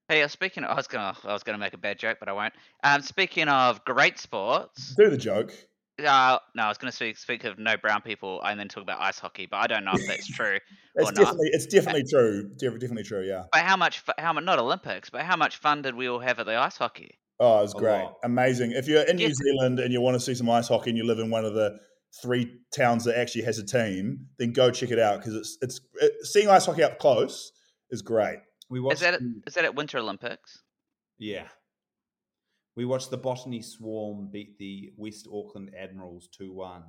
Hey, uh, speaking of, I was gonna, I was gonna make a bad joke, but I won't. Um, speaking of great sports, Do the joke. uh, no, I was gonna speak, speak of no brown people and then talk about ice hockey, but I don't know if that's true It's or not. definitely it's definitely true. De- Definitely true. Yeah. But how much, how much, not Olympics, but how much fun did we all have at the ice hockey? Oh, it was great, lot. amazing. If you're in New Zealand and you want to see some ice hockey and you live in one of the three towns that actually has a team, then go check it out because it's it's it, seeing ice hockey up close is great. We watched Is that, the- is that at Winter Olympics? Yeah. We watched the Botany Swarm beat the West Auckland Admirals 2 1.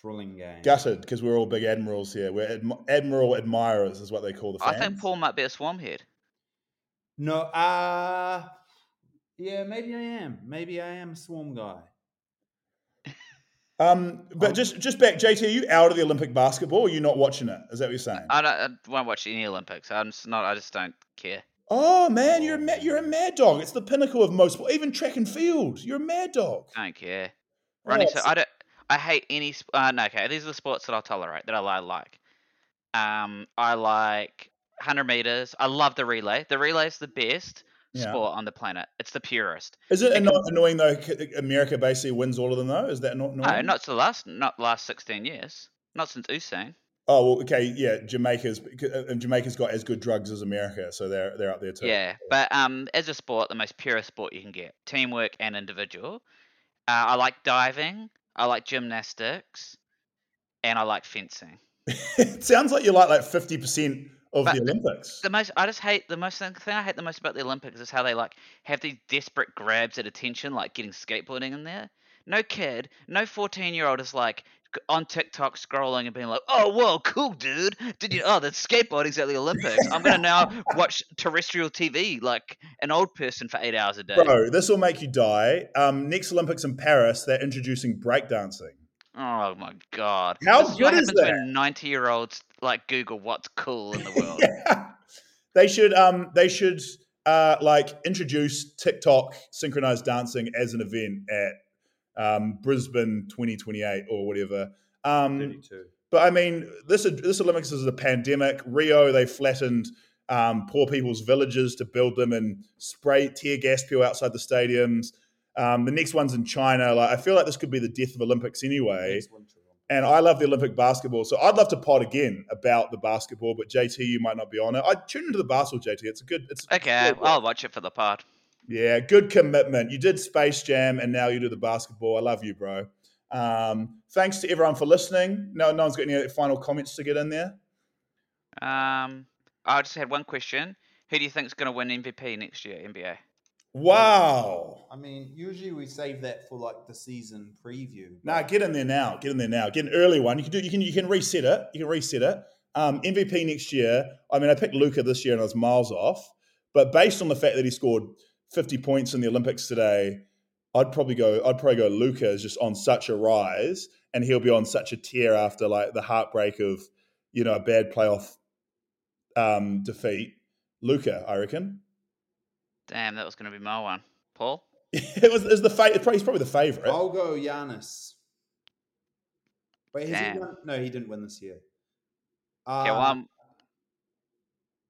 Thrilling game. Gutted because we're all big admirals here. We're admi- admiral admirers, is what they call the Fans. I think Paul might be a swarm head. No, uh, yeah, maybe I am. Maybe I am a Swarm guy. Um, but Um, just just back, JT, are you out of the Olympic basketball? Or are you not watching it? Is that what you're saying? I, don't, I won't watch any Olympics. I'm just not. I just don't care. oh man, you're a ma- you're a mad dog. It's the pinnacle of most, even track and field. You're a mad dog. I don't care. Oh, so I don't. I hate any. Uh, no, okay. These are the sports that I'll tolerate. That I like. Um, I like hundred meters. I love the relay. The relay is the best Yeah. sport on the planet. It's the purest. Is it It not annoying though? America basically wins all of them though. Is that not annoying? No, not the last. Not last sixteen years. Not since Usain. Oh well, okay, yeah. Jamaica's and Jamaica's got as good drugs as America, so they're they're up there too. Yeah, but um, as a sport, the most purest sport you can get, teamwork and individual. Uh, I like diving. I like gymnastics, and I like fencing. it sounds like you like like fifty percent of But the Olympics. The most I just hate the most thing, thing I hate the most about the Olympics is how they like have these desperate grabs at attention, like getting skateboarding in there. No kid, no fourteen year old is like on TikTok scrolling and being like, "Oh, whoa, cool, dude! Did you? Oh, the skateboarding's at the Olympics. I'm gonna now watch terrestrial TV like an old person for eight hours a day." Bro, this will make you die. Um, next Olympics in Paris, they're introducing breakdancing. Oh my god! How this good is happens that? ninety year olds like Google what's cool in the world. they should um they should uh like introduce TikTok synchronized dancing as an event at um Brisbane 2028 or whatever. Um 32. but I mean this this Olympics is a pandemic. Rio they flattened um, poor people's villages to build them and spray tear gas people outside the stadiums. Um, the next one's in China. Like I feel like this could be the death of Olympics anyway and I love the Olympic basketball. So I'd love to pod again about the basketball, but JT, you might not be on it. I tune into the basketball, JT. It's a good. It's Okay, good. I'll watch it for the pod. yeah, good commitment. You did Space Jam, and now you do the basketball. I love you, bro. Um, thanks to everyone for listening. No, no one's got any final comments to get in there. Um, I just had one question. Who do you think is going to win MVP next year, NBA? Wow. I mean, usually we save that for like the season preview. Nah, get in there now. Get in there now. Get an early one. You can do. You can. You can reset it. You can reset it. Um, MVP next year. I mean, I picked Luka this year, and I was miles off. But based on the fact that he scored 50 points in the Olympics today, I'd probably go. I'd probably go. Luka is just on such a rise, and he'll be on such a tear after like the heartbreak of, you know, a bad playoff um, defeat. Luka, I reckon. Damn, that was going to be my one. Paul? it was. Is the fa- it's probably, he's probably the favorite. I'll go Giannis. Wait, has he Damn. won? No, he didn't win this year. Okay, well, Um, I'm,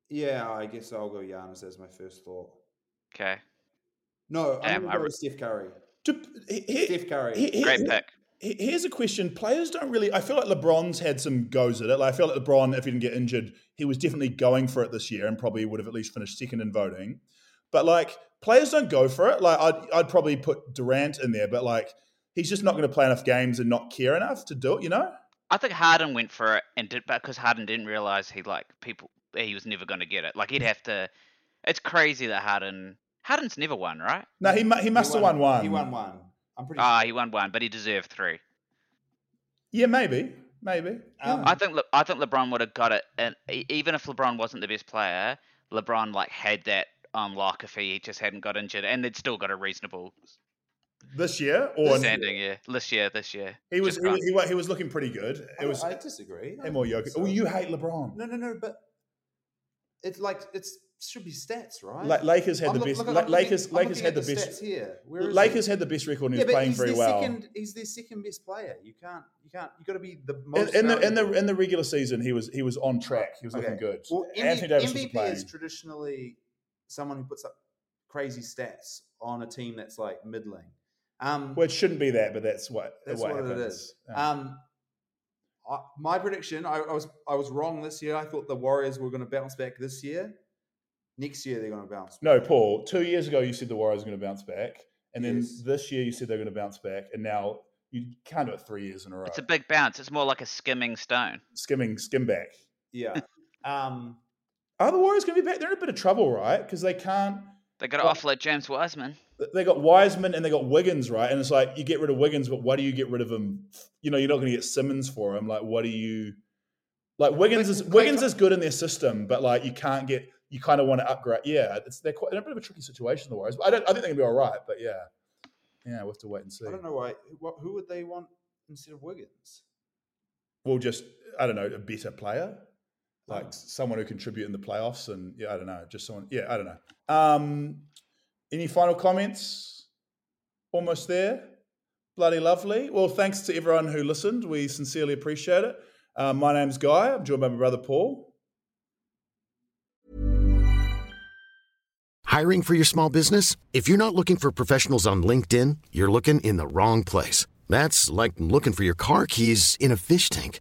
Yeah, I guess I'll go Giannis as my first thought. okay. No, I'm Damn, going I to go re- Steph Curry. To- he- he- Steph Curry. he- he- Great he- pick. Here's a question: Players don't really. I feel like LeBron's had some goes at it. Like I feel like LeBron, if he didn't get injured, he was definitely going for it this year, and probably would have at least finished second in voting. But like players don't go for it. Like I'd, I'd probably put Durant in there, but like he's just not going to play enough games and not care enough to do it. You know? I think Harden went for it and did because Harden didn't realize he like people he was never going to get it. Like he'd have to. It's crazy that Harden Harden's never won, right? No, he mu- he must have won one. He won one. I'm pretty Ah, sure. he won one, but he deserved three. Yeah, maybe, maybe. Um, I think Le- I think LeBron would have got it, and e- even if LeBron wasn't the best player, LeBron like had that Um, unlock if he just hadn't got injured, and they'd still got a reasonable this year or standing. year? this year, this year. he was he, was- he, he was looking pretty good. I, It was I disagree. I him or Jokic. so. Oh, you hate LeBron. No, no, no. But it's like it's should be stats, right? La- Lakers had I'm the look- best. look, La- I'm looking- Lakers Lakers had the at best. stats here. Where is it? Lakers had the best record and he yeah, was but playing he's very well. Second, he's their second best player. You can't, you can't, you got to be the most. in the in the in the regular season, he was he was on track. He was looking good. Well, Anthony MVP, Davis was MVP playing. is traditionally someone who puts up crazy stats on a team that's like middling. Um, Well, it shouldn't be that, but that's what that's what, what, it happens. is. Yeah. Um, I, my prediction, I, I was I was wrong this year. I thought the Warriors were going to bounce back this year. Next year they're going to bounce. no. Paul. Two years ago, you said the Warriors were going to bounce back, and then Yes. this year you said they're going to bounce back, and now you can't do it three years in a row. It's a big bounce. It's more like a skimming stone. skimming skim back. Yeah. Um, Are the Warriors going to be back? They're in a bit of trouble, right? Because they can't. They got to Well- offload James Wiseman. They got Wiseman and they got Wiggins, right? And it's like you get rid of Wiggins, but why do you get rid of him? You know, you're not going to get Simmons for him. Like, what do you? Like Wiggins is Wiggins is good in their system, but like you can't get. You kind of want to upgrade. Yeah, it's they're quite they're in a bit of a tricky situation. The Warriors, but I don't. I think they're gonna be all right. But yeah, yeah, we'll have to wait and see. I don't know why. What, who would they want instead of Wiggins? We'll just I don't know a better player, like Oh. someone who contribute in the playoffs, and yeah, I don't know, just someone. Yeah, I don't know. Um, any final comments? Almost there. Bloody lovely. Well, thanks to everyone who listened. We sincerely appreciate it. Uh, my name's Guy. I'm joined by my brother Paul. Hiring for your small business? If you're not looking for professionals on LinkedIn, you're looking in the wrong place. That's like looking for your car keys in a fish tank.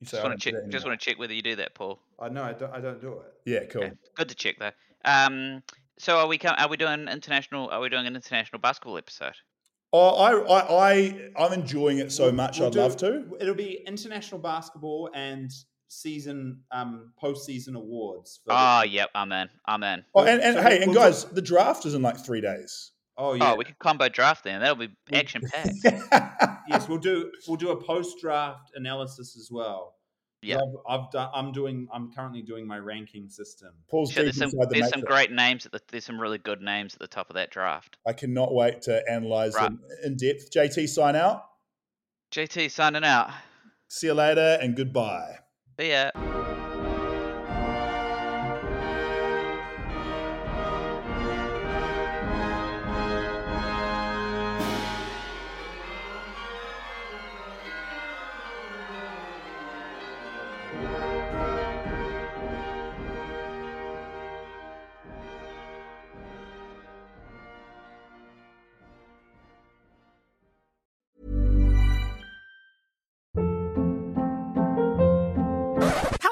You Just want to check. Just want to check whether you do that, Paul. I know I don't. I don't do it. Yeah, cool. Okay. Good to check though. Um, so are we? Com- are we doing international? Are we doing an international basketball episode? Oh, I, I, I, I'm enjoying it so We'll- much. we'll I'd do- love to. It'll be international basketball and season um postseason awards. For Oh, yep. I'm in. I'm in. Oh, and, and So hey, we'll- and we'll guys, the draft is in like three days. Oh, oh yeah. Oh, we could combo draft then. That'll be action packed. yes, we'll do we'll do a post draft analysis as well. Yeah. I've, I've done. I'm doing. I'm currently doing my ranking system. Paul's Sure, deep there's some inside the there's some great names at the there's some really good names at the top of that draft. I cannot wait to analyze Right. them in depth. JT, sign out. JT signing out. See you later and goodbye. See ya.